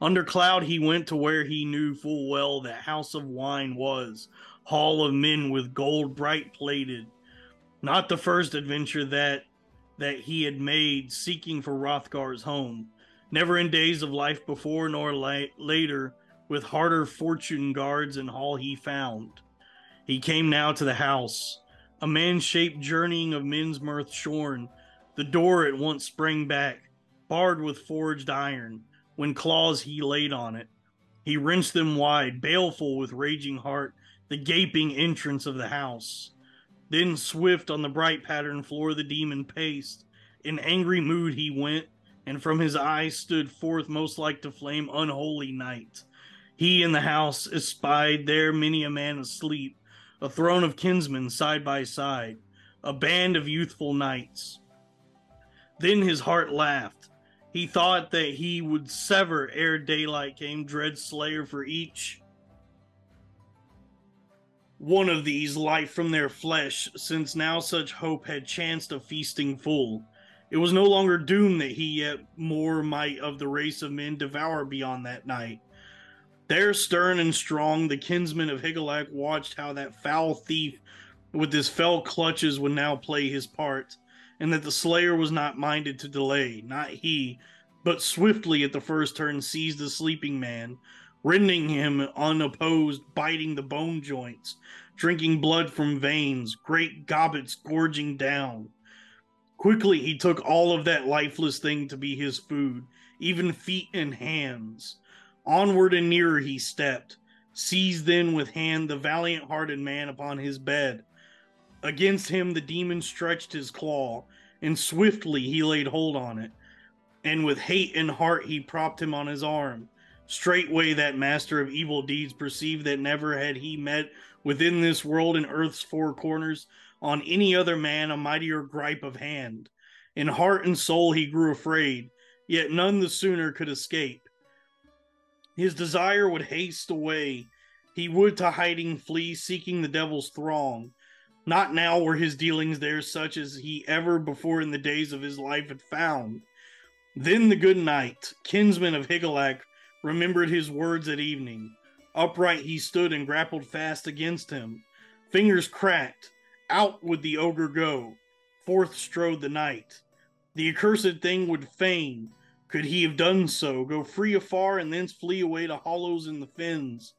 Under cloud he went to where he knew full well that house of wine was, hall of men with gold bright plated. Not the first adventure that that he had made seeking for Hrothgar's home. Never in days of life before nor la- later, with harder fortune guards and hall he found. He came now to the house, a man shaped journeying of men's mirth shorn. The door at once sprang back, barred with forged iron, when claws he laid on it. He wrenched them wide, baleful with raging heart, the gaping entrance of the house. Then swift on the bright patterned floor the demon paced. In angry mood he went, and from his eyes stood forth most like to flame unholy night. He in the house espied there many a man asleep, a throne of kinsmen side by side, a band of youthful knights. Then his heart laughed. He thought that he would sever ere daylight came, dread slayer for each one of these life from their flesh, since now such hope had chanced a feasting full. It was no longer doomed that he yet more might of the race of men devour beyond that night. There, stern and strong, the kinsmen of Hygelac watched how that foul thief with his fell clutches would now play his part, and that the slayer was not minded to delay, not he, but swiftly at the first turn seized the sleeping man, rending him unopposed, biting the bone joints, drinking blood from veins, great gobbets gorging down. Quickly he took all of that lifeless thing to be his food, even feet and hands. Onward and nearer he stepped, seized then with hand the valiant hearted man upon his bed. Against him the demon stretched his claw, and swiftly he laid hold on it. And with hate in heart he propped him on his arm. Straightway that master of evil deeds perceived that never had he met within this world and earth's four corners on any other man a mightier gripe of hand. In heart and soul he grew afraid, yet none the sooner could escape. His desire would haste away. He would to hiding flee, seeking the devil's throng. Not now were his dealings there such as he ever before in the days of his life had found. Then the good knight, kinsman of Higelac, remembered his words at evening. Upright he stood and grappled fast against him. Fingers cracked, out would the ogre go. Forth strode the knight. The accursed thing would fain, could he have done so, go free afar and thence flee away to hollows in the fens.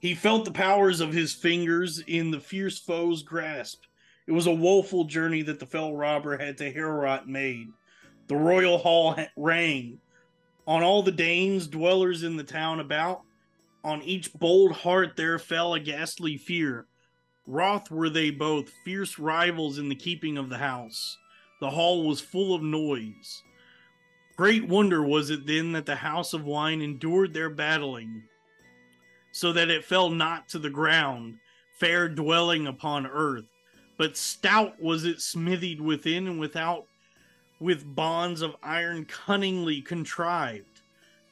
He felt the powers of his fingers in the fierce foe's grasp. It was a woeful journey that the fell robber had to Heorot made. The royal hall rang. On all the Danes, dwellers in the town about, on each bold heart there fell a ghastly fear. Wroth were they both, fierce rivals in the keeping of the house. The hall was full of noise. Great wonder was it then that the house of wine endured their battling, so that it fell not to the ground, fair dwelling upon earth. But stout was it smithied within and without with bonds of iron cunningly contrived.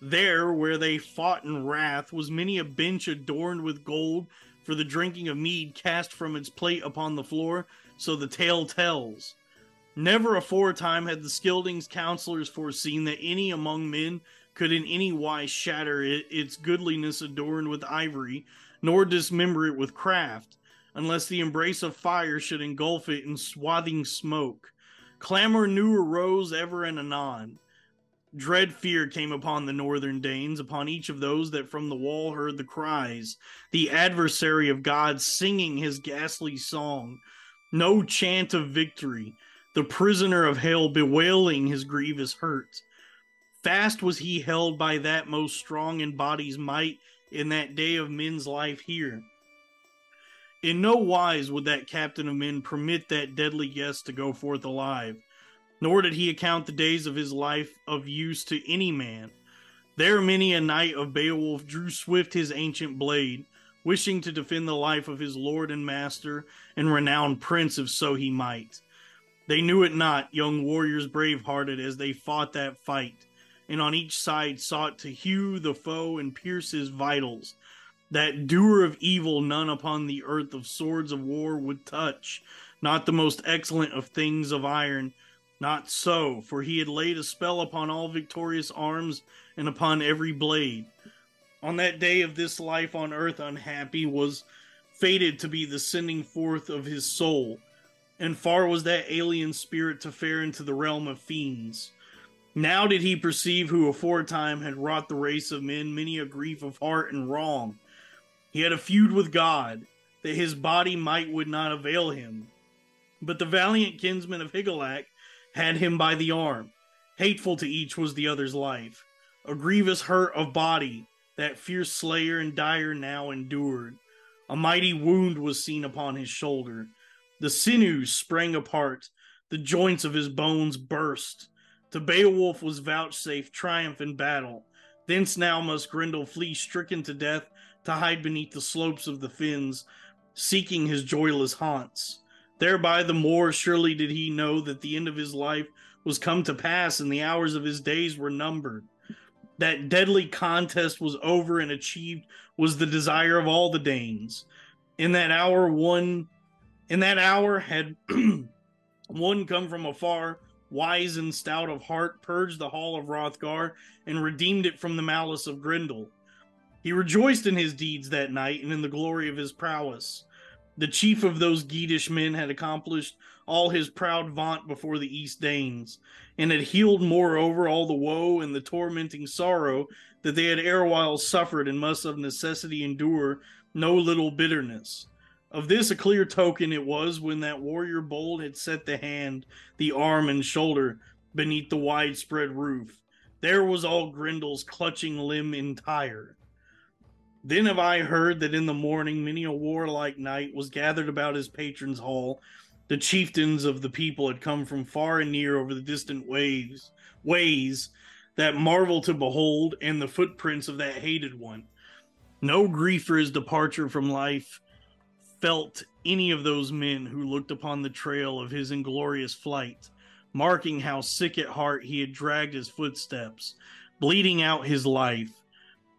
There, where they fought in wrath, was many a bench adorned with gold for the drinking of mead cast from its plate upon the floor, so the tale tells. Never aforetime had the Scyldings' counselors foreseen that any among men could in any wise shatter it, its goodliness adorned with ivory, nor dismember it with craft, unless the embrace of fire should engulf it in swathing smoke. Clamor new arose ever and anon. Dread fear came upon the northern Danes, upon each of those that from the wall heard the cries, the adversary of God singing his ghastly song. No chant of victory, the prisoner of hell bewailing his grievous hurt. Fast was he held by that most strong in body's might in that day of men's life here. In no wise would that captain of men permit that deadly guest to go forth alive nor did he account the days of his life of use to any man. There many a knight of Beowulf drew swift his ancient blade, wishing to defend the life of his lord and master and renowned prince if so he might. They knew it not, young warriors brave hearted, as they fought that fight, and on each side sought to hew the foe and pierce his vitals. That doer of evil none upon the earth of swords of war would touch, not the most excellent of things of iron, not so, for he had laid a spell upon all victorious arms and upon every blade. On that day of this life on earth, unhappy was fated to be the sending forth of his soul, and far was that alien spirit to fare into the realm of fiends. Now did he perceive who aforetime had wrought the race of men many a grief of heart and wrong. He had a feud with God, that his body might would not avail him. But the valiant kinsman of Higelac had him by the arm. Hateful to each was the other's life. A grievous hurt of body that fierce slayer and dyer now endured. A mighty wound was seen upon his shoulder. The sinews sprang apart, the joints of his bones burst. To Beowulf was vouchsafed triumph in battle. Thence now must Grendel flee stricken to death to hide beneath the slopes of the fens, seeking his joyless haunts. Thereby the more surely did he know that the end of his life was come to pass and the hours of his days were numbered. That deadly contest was over and achieved was the desire of all the Danes. In that hour one in that hour had one come from afar, wise and stout of heart, purged the hall of Hrothgar and redeemed it from the malice of Grendel. He rejoiced in his deeds that night and in the glory of his prowess. The chief of those Geatish men had accomplished all his proud vaunt before the East Danes, and had healed moreover all the woe and the tormenting sorrow that they had erewhile suffered and must of necessity endure no little bitterness. Of this a clear token it was when that warrior bold had set the hand, the arm, and shoulder beneath the widespread roof. There was all Grendel's clutching limb entire. Then have I heard that in the morning many a warlike knight was gathered about his patron's hall. The chieftains of the people had come from far and near over the distant ways, ways that marvel to behold, and the footprints of that hated one. No grief for his departure from life felt any of those men who looked upon the trail of his inglorious flight, marking how sick at heart he had dragged his footsteps, bleeding out his life.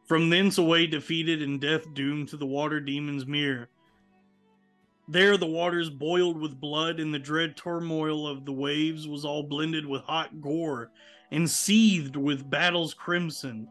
From thence away defeated and death doomed to the water demon's mere. There the waters boiled with blood, and the dread turmoil of the waves was all blended with hot gore and seethed with battle's crimson.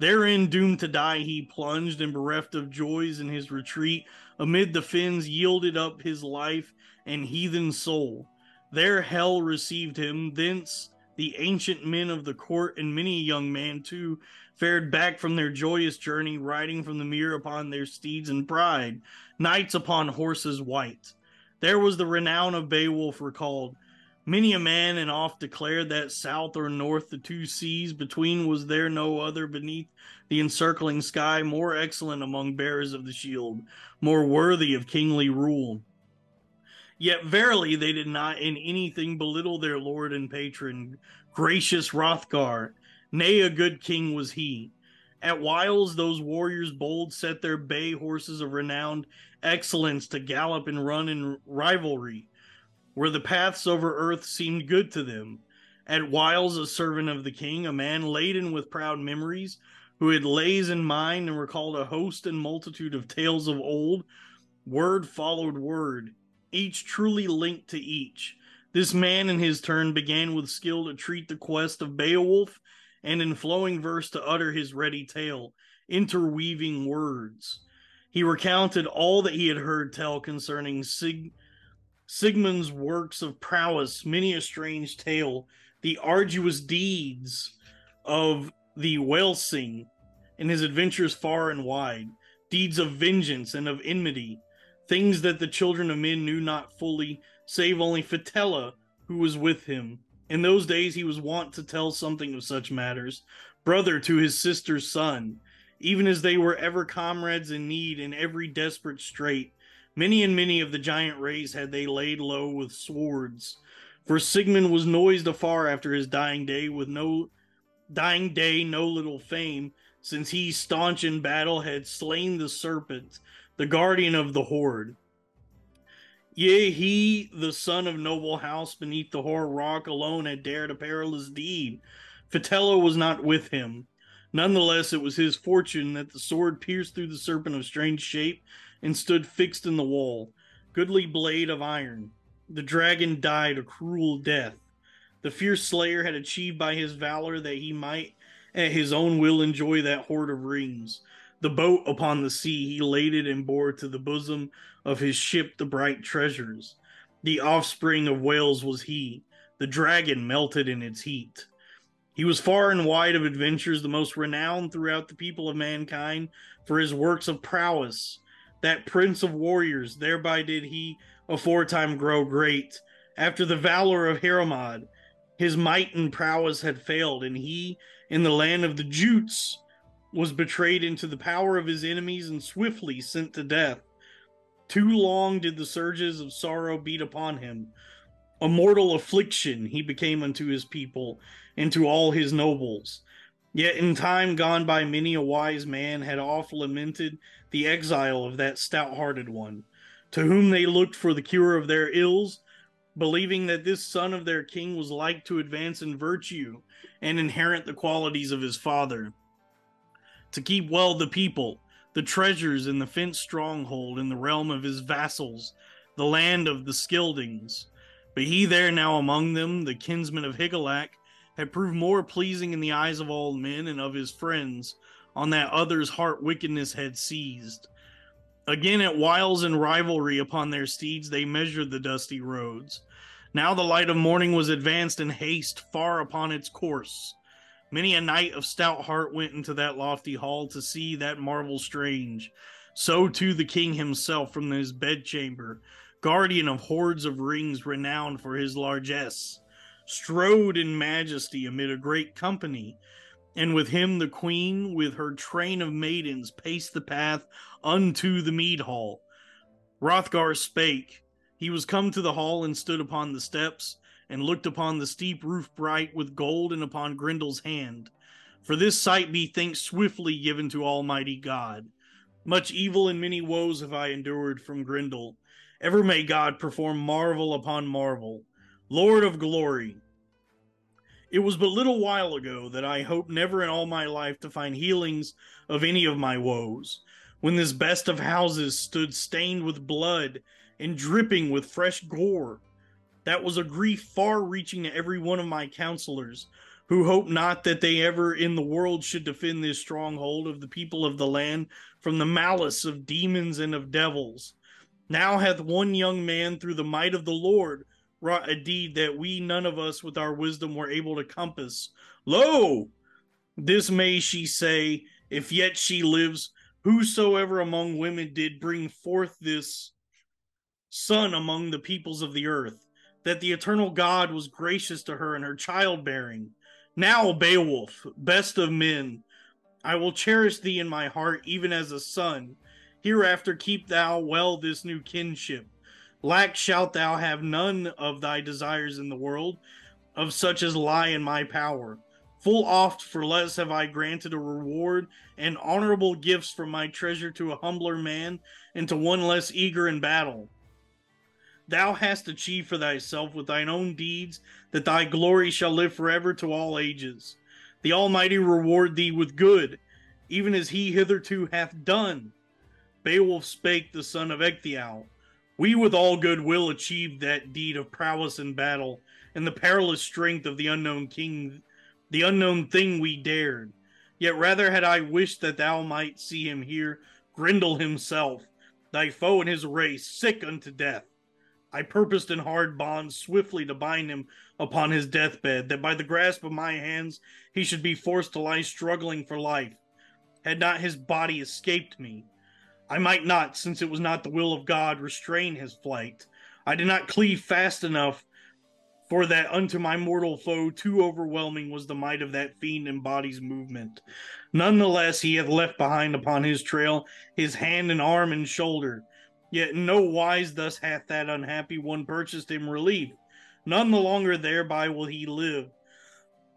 Therein doomed to die, he plunged and bereft of joys in his retreat amid the fins, yielded up his life and heathen soul. There hell received him. Thence the ancient men of the court and many a young man too fared back from their joyous journey, riding from the mere upon their steeds in pride, knights upon horses white. There was the renown of Beowulf recalled. Many a man and oft declared that south or north the two seas between was there no other beneath the encircling sky more excellent among bearers of the shield, more worthy of kingly rule. Yet verily they did not in anything belittle their lord and patron, gracious Hrothgar. Nay, a good king was he. At whiles those warriors bold set their bay horses of renowned excellence to gallop and run in rivalry where the paths over earth seemed good to them. At whiles a servant of the king, a man laden with proud memories, who had lays in mind and recalled a host and multitude of tales of old, word followed word, each truly linked to each. This man in his turn began with skill to treat the quest of Beowulf, and in flowing verse to utter his ready tale, interweaving words. He recounted all that he had heard tell concerning Sig Sigmund's works of prowess, many a strange tale, the arduous deeds of the Wælsing, and his adventures far and wide, deeds of vengeance and of enmity, things that the children of men knew not fully, save only Fitela, who was with him. In those days he was wont to tell something of such matters, brother to his sister's son, even as they were ever comrades in need in every desperate strait Many and many of the giant race had they laid low with swords, for Sigmund was noised afar after his dying day with no dying day no little fame, since he staunch in battle had slain the serpent, the guardian of the hoard. Yea, he, the son of noble house beneath the hoar rock, alone had dared a perilous deed. Fitela was not with him. Nonetheless, it was his fortune that the sword pierced through the serpent of strange shape and stood fixed in the wall, goodly blade of iron. The dragon died a cruel death. The fierce slayer had achieved by his valor that he might at his own will enjoy that hoard of rings. The boat upon the sea he laded and bore to the bosom of his ship the bright treasures. The offspring of Wæls was he, the dragon melted in its heat. He was far and wide of adventures, the most renowned throughout the people of mankind for his works of prowess, that prince of warriors, thereby did he aforetime grow great. After the valor of Heremod, his might and prowess had failed, and he, in the land of the Jutes, was betrayed into the power of his enemies and swiftly sent to death. Too long did the surges of sorrow beat upon him. A mortal affliction he became unto his people and to all his nobles. Yet in time gone by, many a wise man had oft lamented the exile of that stout hearted one, to whom they looked for the cure of their ills, believing that this son of their king was like to advance in virtue and inherit the qualities of his father. To keep well the people, the treasures in the fenced stronghold in the realm of his vassals, the land of the Scyldings. But he there now among them, the kinsman of Higelac, had proved more pleasing in the eyes of all men and of his friends on that other's heart wickedness had seized. Again, at wiles and rivalry upon their steeds, they measured the dusty roads. Now the light of morning was advanced in haste far upon its course. Many a knight of stout heart went into that lofty hall to see that marvel strange. So too the king himself from his bedchamber, guardian of hoards of rings renowned for his largesse, strode in majesty amid a great company, and with him the queen with her train of maidens paced the path unto the mead hall. Hrothgar spake. He was come to the hall and stood upon the steps, and looked upon the steep roof bright with gold and upon Grendel's hand. For this sight methinks swiftly given to Almighty God. Much evil and many woes have I endured from Grendel. Ever may God perform marvel upon marvel. Lord of glory. It was but little while ago that I hoped never in all my life to find healings of any of my woes, when this best of houses stood stained with blood and dripping with fresh gore. That was a grief far reaching to every one of my counselors, who hoped not that they ever in the world should defend this stronghold of the people of the land from the malice of demons and of devils. Now hath one young man, through the might of the Lord, wrought a deed that we none of us with our wisdom were able to compass. Lo! This may she say, if yet she lives, whosoever among women did bring forth this son among the peoples of the earth, that the eternal God was gracious to her in her childbearing. Now, Beowulf, best of men, I will cherish thee in my heart even as a son. Hereafter keep thou well this new kinship. Lack shalt thou have none of thy desires in the world, of such as lie in my power. Full oft for less have I granted a reward and honorable gifts from my treasure to a humbler man and to one less eager in battle. Thou hast achieved for thyself with thine own deeds that thy glory shall live forever to all ages. The Almighty reward thee with good, even as he hitherto hath done. Beowulf spake, the son of Ecgtheow. We with all good will achieved that deed of prowess in battle, and the perilous strength of the unknown king, the unknown thing we dared. Yet rather had I wished that thou might see him here, Grendel himself, thy foe and his race, sick unto death. I purposed in hard bonds swiftly to bind him upon his deathbed, that by the grasp of my hands he should be forced to lie struggling for life. Had not his body escaped me, I might not, since it was not the will of God, restrain his flight. I did not cleave fast enough, for that unto my mortal foe too overwhelming was the might of that fiend in body's movement. Nonetheless, he hath left behind upon his trail his hand and arm and shoulder. Yet no wise thus hath that unhappy one purchased him relief. None the longer thereby will he live.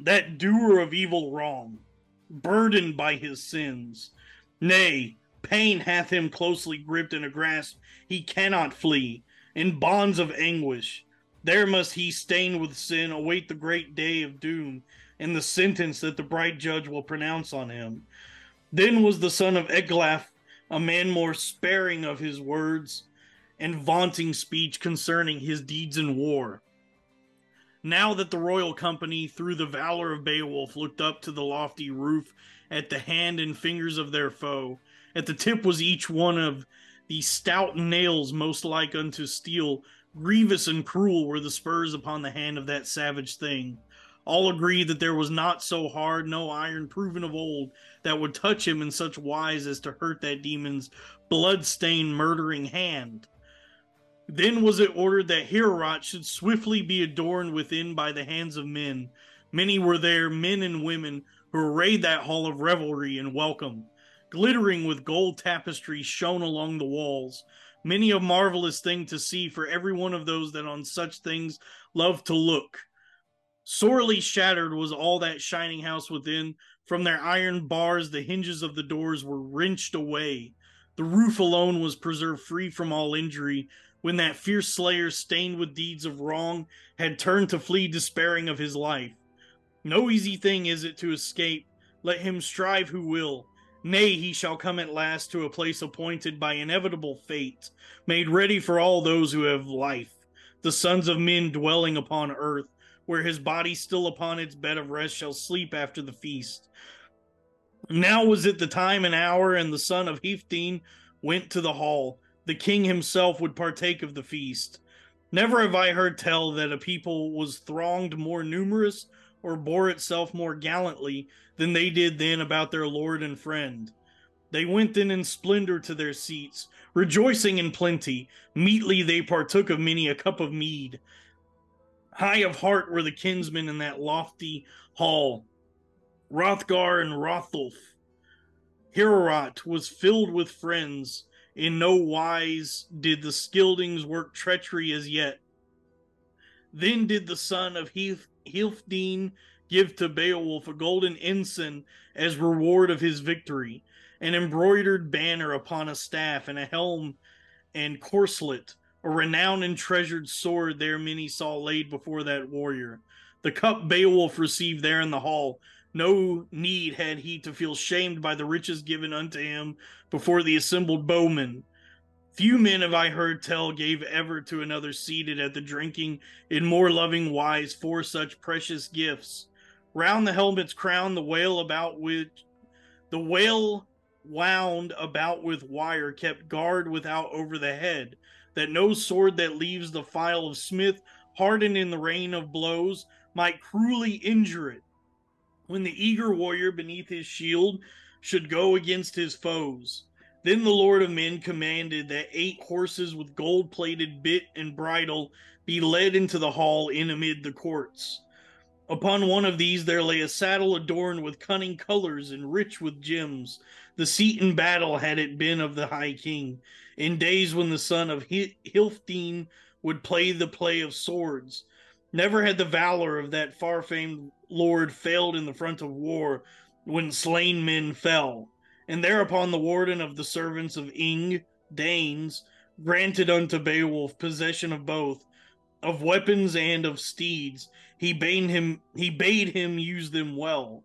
that doer of evil wrong, burdened by his sins, Nay, pain hath him closely gripped in a grasp he cannot flee, in bonds of anguish. There must he, stained with sin, await the great day of doom and the sentence that the bright judge will pronounce on him. Then was the son of Ecglaf a man more sparing of his words and vaunting speech concerning his deeds in war. Now that the royal company, through the valor of Beowulf, looked up to the lofty roof at the hand and fingers of their foe. At the tip was each one of these stout nails most like unto steel. Grievous and cruel were the spurs upon the hand of that savage thing. All agreed that there was not so hard, no iron proven of old, that would touch him in such wise as to hurt that demon's blood-stained murdering hand. Then was it ordered that Heorot should swiftly be adorned within by the hands of men. Many were there, men and women, who arrayed that hall of revelry and welcome, glittering with gold tapestry shone along the walls. Many a marvelous thing to see for every one of those that on such things love to look. Sorely shattered was all that shining house within. From their iron bars, the hinges of the doors were wrenched away. The roof alone was preserved free from all injury when that fierce slayer, stained with deeds of wrong, had turned to flee despairing of his life. No easy thing is it to escape, let him strive who will. Nay, he shall come at last to a place appointed by inevitable fate, made ready for all those who have life, the sons of men dwelling upon earth, where his body still upon its bed of rest shall sleep after the feast. Now was it the time and hour, and the son of Healfdene went to the hall. The king himself would partake of the feast. Never have I heard tell that a people was thronged more numerous or bore itself more gallantly than they did then about their lord and friend. They went then in splendor to their seats, rejoicing in plenty. Meetly they partook of many a cup of mead. High of heart were the kinsmen in that lofty hall. Hrothgar and Hrothulf. Heorot was filled with friends. In no wise did the Scyldings work treachery as yet. Then did the son of Heath, Healfdene give to Beowulf a golden ensign as reward of his victory, an embroidered banner upon a staff, and a helm and corslet, a renowned and treasured sword there many saw laid before that warrior. The cup Beowulf received there in the hall. No need had he to feel shamed by the riches given unto him before the assembled bowmen. Few men have I heard tell gave ever to another seated at the drinking in more loving wise for such precious gifts. Round the helmet's crown, the whale about which the whale wound about with wire kept guard without over the head, that no sword that leaves the file of smith hardened in the rain of blows might cruelly injure it. When the eager warrior beneath his shield should go against his foes. Then the Lord of Men commanded that eight horses with gold plated bit and bridle be led into the hall in amid the courts. Upon one of these there lay a saddle adorned with cunning colors and rich with gems. The seat in battle had it been of the High King, in days when the son of Healfdene would play the play of swords. Never had the valor of that far famed lord failed in the front of war when slain men fell. And thereupon the warden of the servants of Ing, Danes, granted unto Beowulf possession of both, of weapons and of steeds. He bade him he bade him use them well.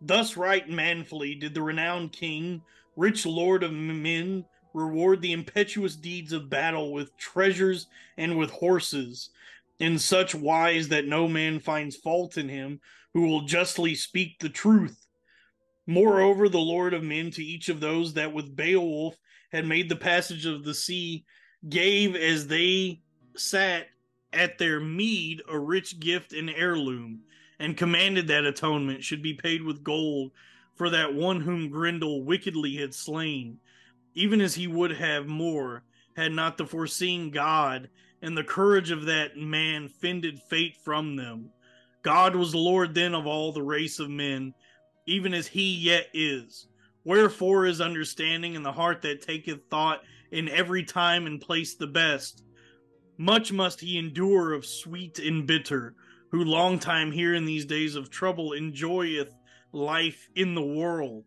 Thus right manfully did the renowned king, rich lord of men, reward the impetuous deeds of battle with treasures and with horses, in such wise that no man finds fault in him who will justly speak the truth. Moreover, the Lord of Men to each of those that with Beowulf had made the passage of the sea gave as they sat at their mead a rich gift and heirloom, and commanded that atonement should be paid with gold for that one whom Grendel wickedly had slain, even as he would have more, had not the foreseeing God and the courage of that man fended fate from them. God was Lord then of all the race of men, even as he yet is. Wherefore is understanding in the heart that taketh thought in every time and place the best. Much must he endure of sweet and bitter, who long time here in these days of trouble enjoyeth life in the world.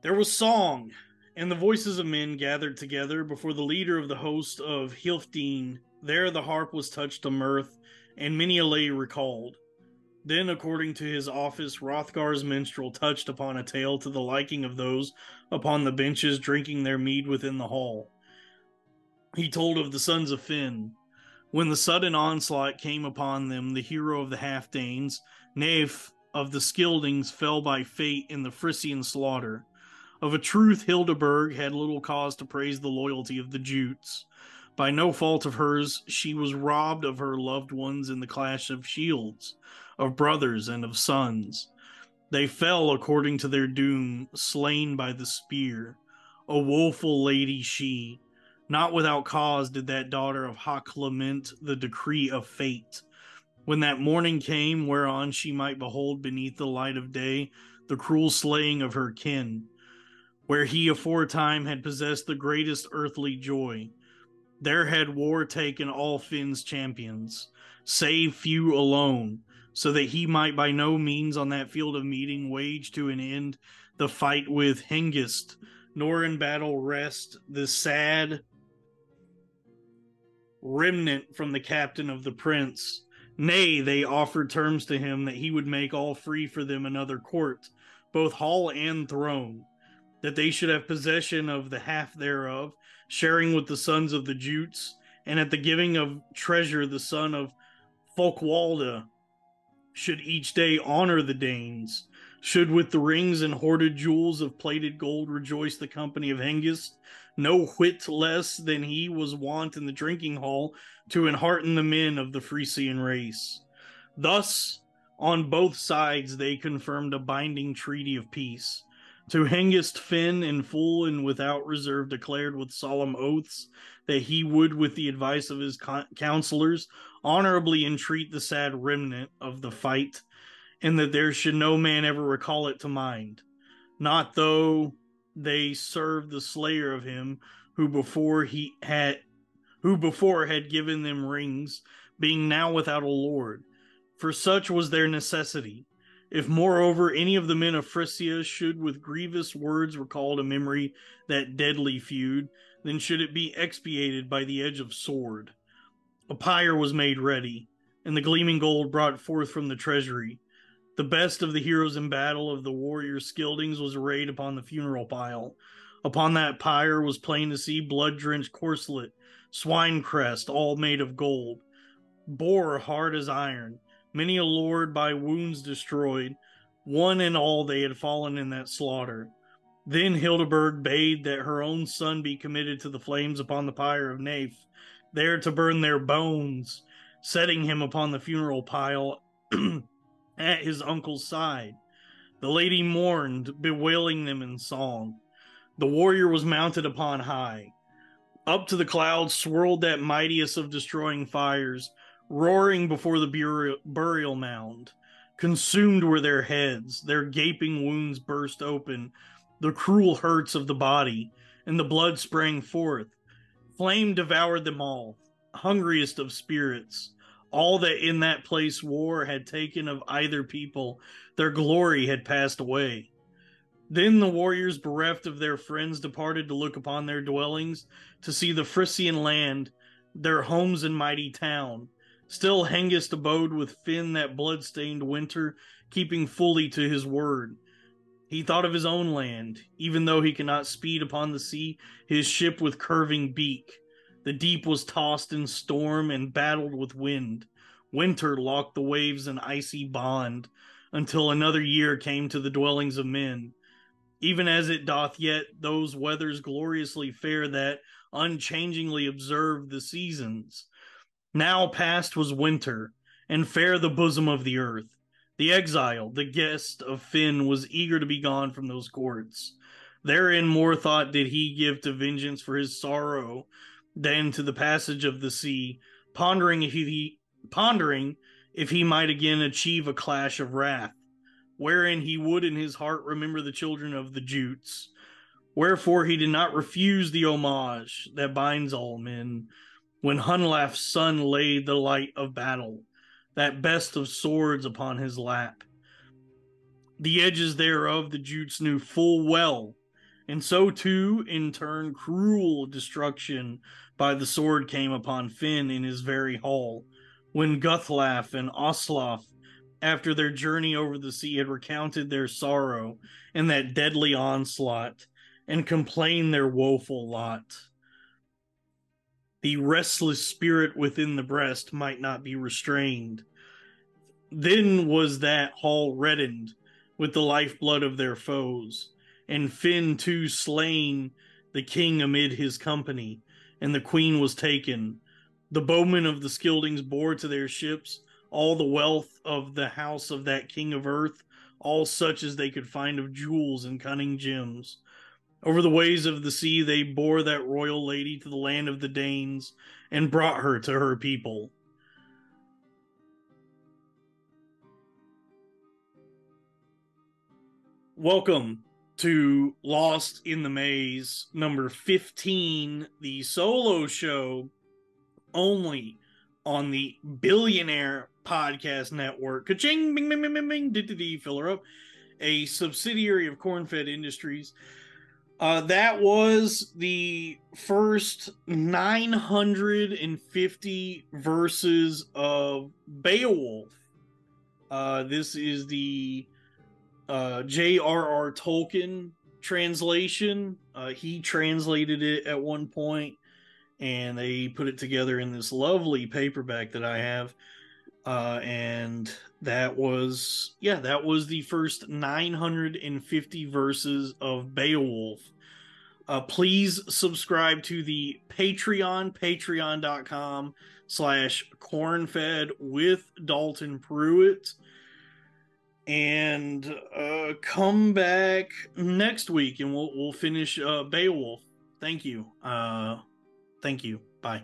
There was song, and the voices of men gathered together before the leader of the host of Healfdene. There the harp was touched to mirth, and many a lay recalled. Then, according to his office, Hrothgar's minstrel touched upon a tale to the liking of those upon the benches drinking their mead within the hall. He told of the sons of Finn. When the sudden onslaught came upon them, the hero of the half Danes, Hnæf of the Scyldings, fell by fate in the Frisian slaughter. Of a truth, Hildeburh had little cause to praise the loyalty of the Jutes. By no fault of hers, she was robbed of her loved ones in the clash of shields of brothers and of sons. They fell according to their doom, slain by the spear. A woeful lady she. Not without cause did that daughter of Hoc lament the decree of fate. When that morning came whereon she might behold beneath the light of day the cruel slaying of her kin, where he aforetime had possessed the greatest earthly joy. There had war taken all Finn's champions, save few alone, so that he might by no means on that field of meeting wage to an end the fight with Hengist, nor in battle rest the sad remnant from the captain of the prince. Nay, they offered terms to him that he would make all free for them another court, both hall and throne, that they should have possession of the half thereof, sharing with the sons of the Jutes, and at the giving of treasure the son of Folcwalda should each day honor the Danes, should with the rings and hoarded jewels of plated gold rejoice the company of Hengist, no whit less than he was wont in the drinking hall to enhearten the men of the Frisian race. Thus, on both sides, they confirmed a binding treaty of peace, To Hengist Finn, in full and without reserve, declared with solemn oaths that he would, with the advice of his counselors, honorably entreat the sad remnant of the fight, and that there should no man ever recall it to mind, not though they served the slayer of him who before he had who before had given them rings, being now without a lord. For such was their necessity. If moreover any of the men of Frisia should with grievous words recall to memory that deadly feud, then should it be expiated by the edge of sword. A pyre was made ready, and the gleaming gold brought forth from the treasury. The best of the heroes in battle of the warrior Scyldings was arrayed upon the funeral pile. Upon that pyre was plain to see blood drenched corselet, swine crest, all made of gold, boar hard as iron, many a lord by wounds destroyed, one and all they had fallen in that slaughter. Then Hildeburh bade that her own son be committed to the flames upon the pyre of Hnæf, there to burn their bones, setting him upon the funeral pile at his uncle's side. The lady mourned, bewailing them in song. The warrior was mounted upon high. Up to the clouds swirled that mightiest of destroying fires, roaring before the burial, burial mound. Consumed were their heads, their gaping wounds burst open, the cruel hurts of the body, and the blood sprang forth. Flame devoured them all, hungriest of spirits. All that in that place war had taken of either people, their glory had passed away. Then the warriors, bereft of their friends, departed to look upon their dwellings, to see the Frisian land, their homes and mighty town. Still Hengist abode with Finn that blood-stained winter, keeping fully to his word. He thought of his own land, even though he cannot speed upon the sea his ship with curving beak. The deep was tossed in storm and battled with wind. Winter locked the waves in icy bond, until another year came to the dwellings of men. Even as it doth yet those weathers gloriously fair that unchangingly observe the seasons. Now past was winter, and fair the bosom of the earth. The exile, the guest of Finn, was eager to be gone from those courts. Therein more thought did he give to vengeance for his sorrow than to the passage of the sea, pondering if he pondering if he might again achieve a clash of wrath, wherein he would in his heart remember the children of the Jutes. Wherefore he did not refuse the homage that binds all men, when Hunlaf's son laid the light of battle, that best of swords upon his lap. The edges thereof the Jutes knew full well, and so too, in turn, cruel destruction by the sword came upon Finn in his very hall, when Guthlaf and Oslaf, after their journey over the sea, had recounted their sorrow and that deadly onslaught, and complained their woeful lot the restless spirit within the breast might not be restrained. Then was that hall reddened with the lifeblood of their foes, and Finn too slain, the king amid his company, and the queen was taken. The bowmen of the Scyldings bore to their ships all the wealth of the house of that king of earth, all such as they could find of jewels and cunning gems. Over the ways of the sea, they bore that royal lady to the land of the Danes and brought her to her people. Welcome to Lost in the Maize, number 15, the solo show only on the Billionaire Podcast Network. Ka-ching, bing, bing, bing, bing, bing, did fill her up. A subsidiary of Cornfed Industries. Uh, that was the first 950 verses of Beowulf. Uh, this is the uh, J.R.R. Tolkien translation. Uh, he translated it at one point, and they put it together in this lovely paperback that I have. Uh, and that was yeah that was the first 950 verses of beowulf uh, please subscribe to the patreon patreon.com slash cornfed with dalton pruitt and uh, come back next week, and we'll we'll finish uh, Beowulf. Thank you. Uh, thank you. Bye.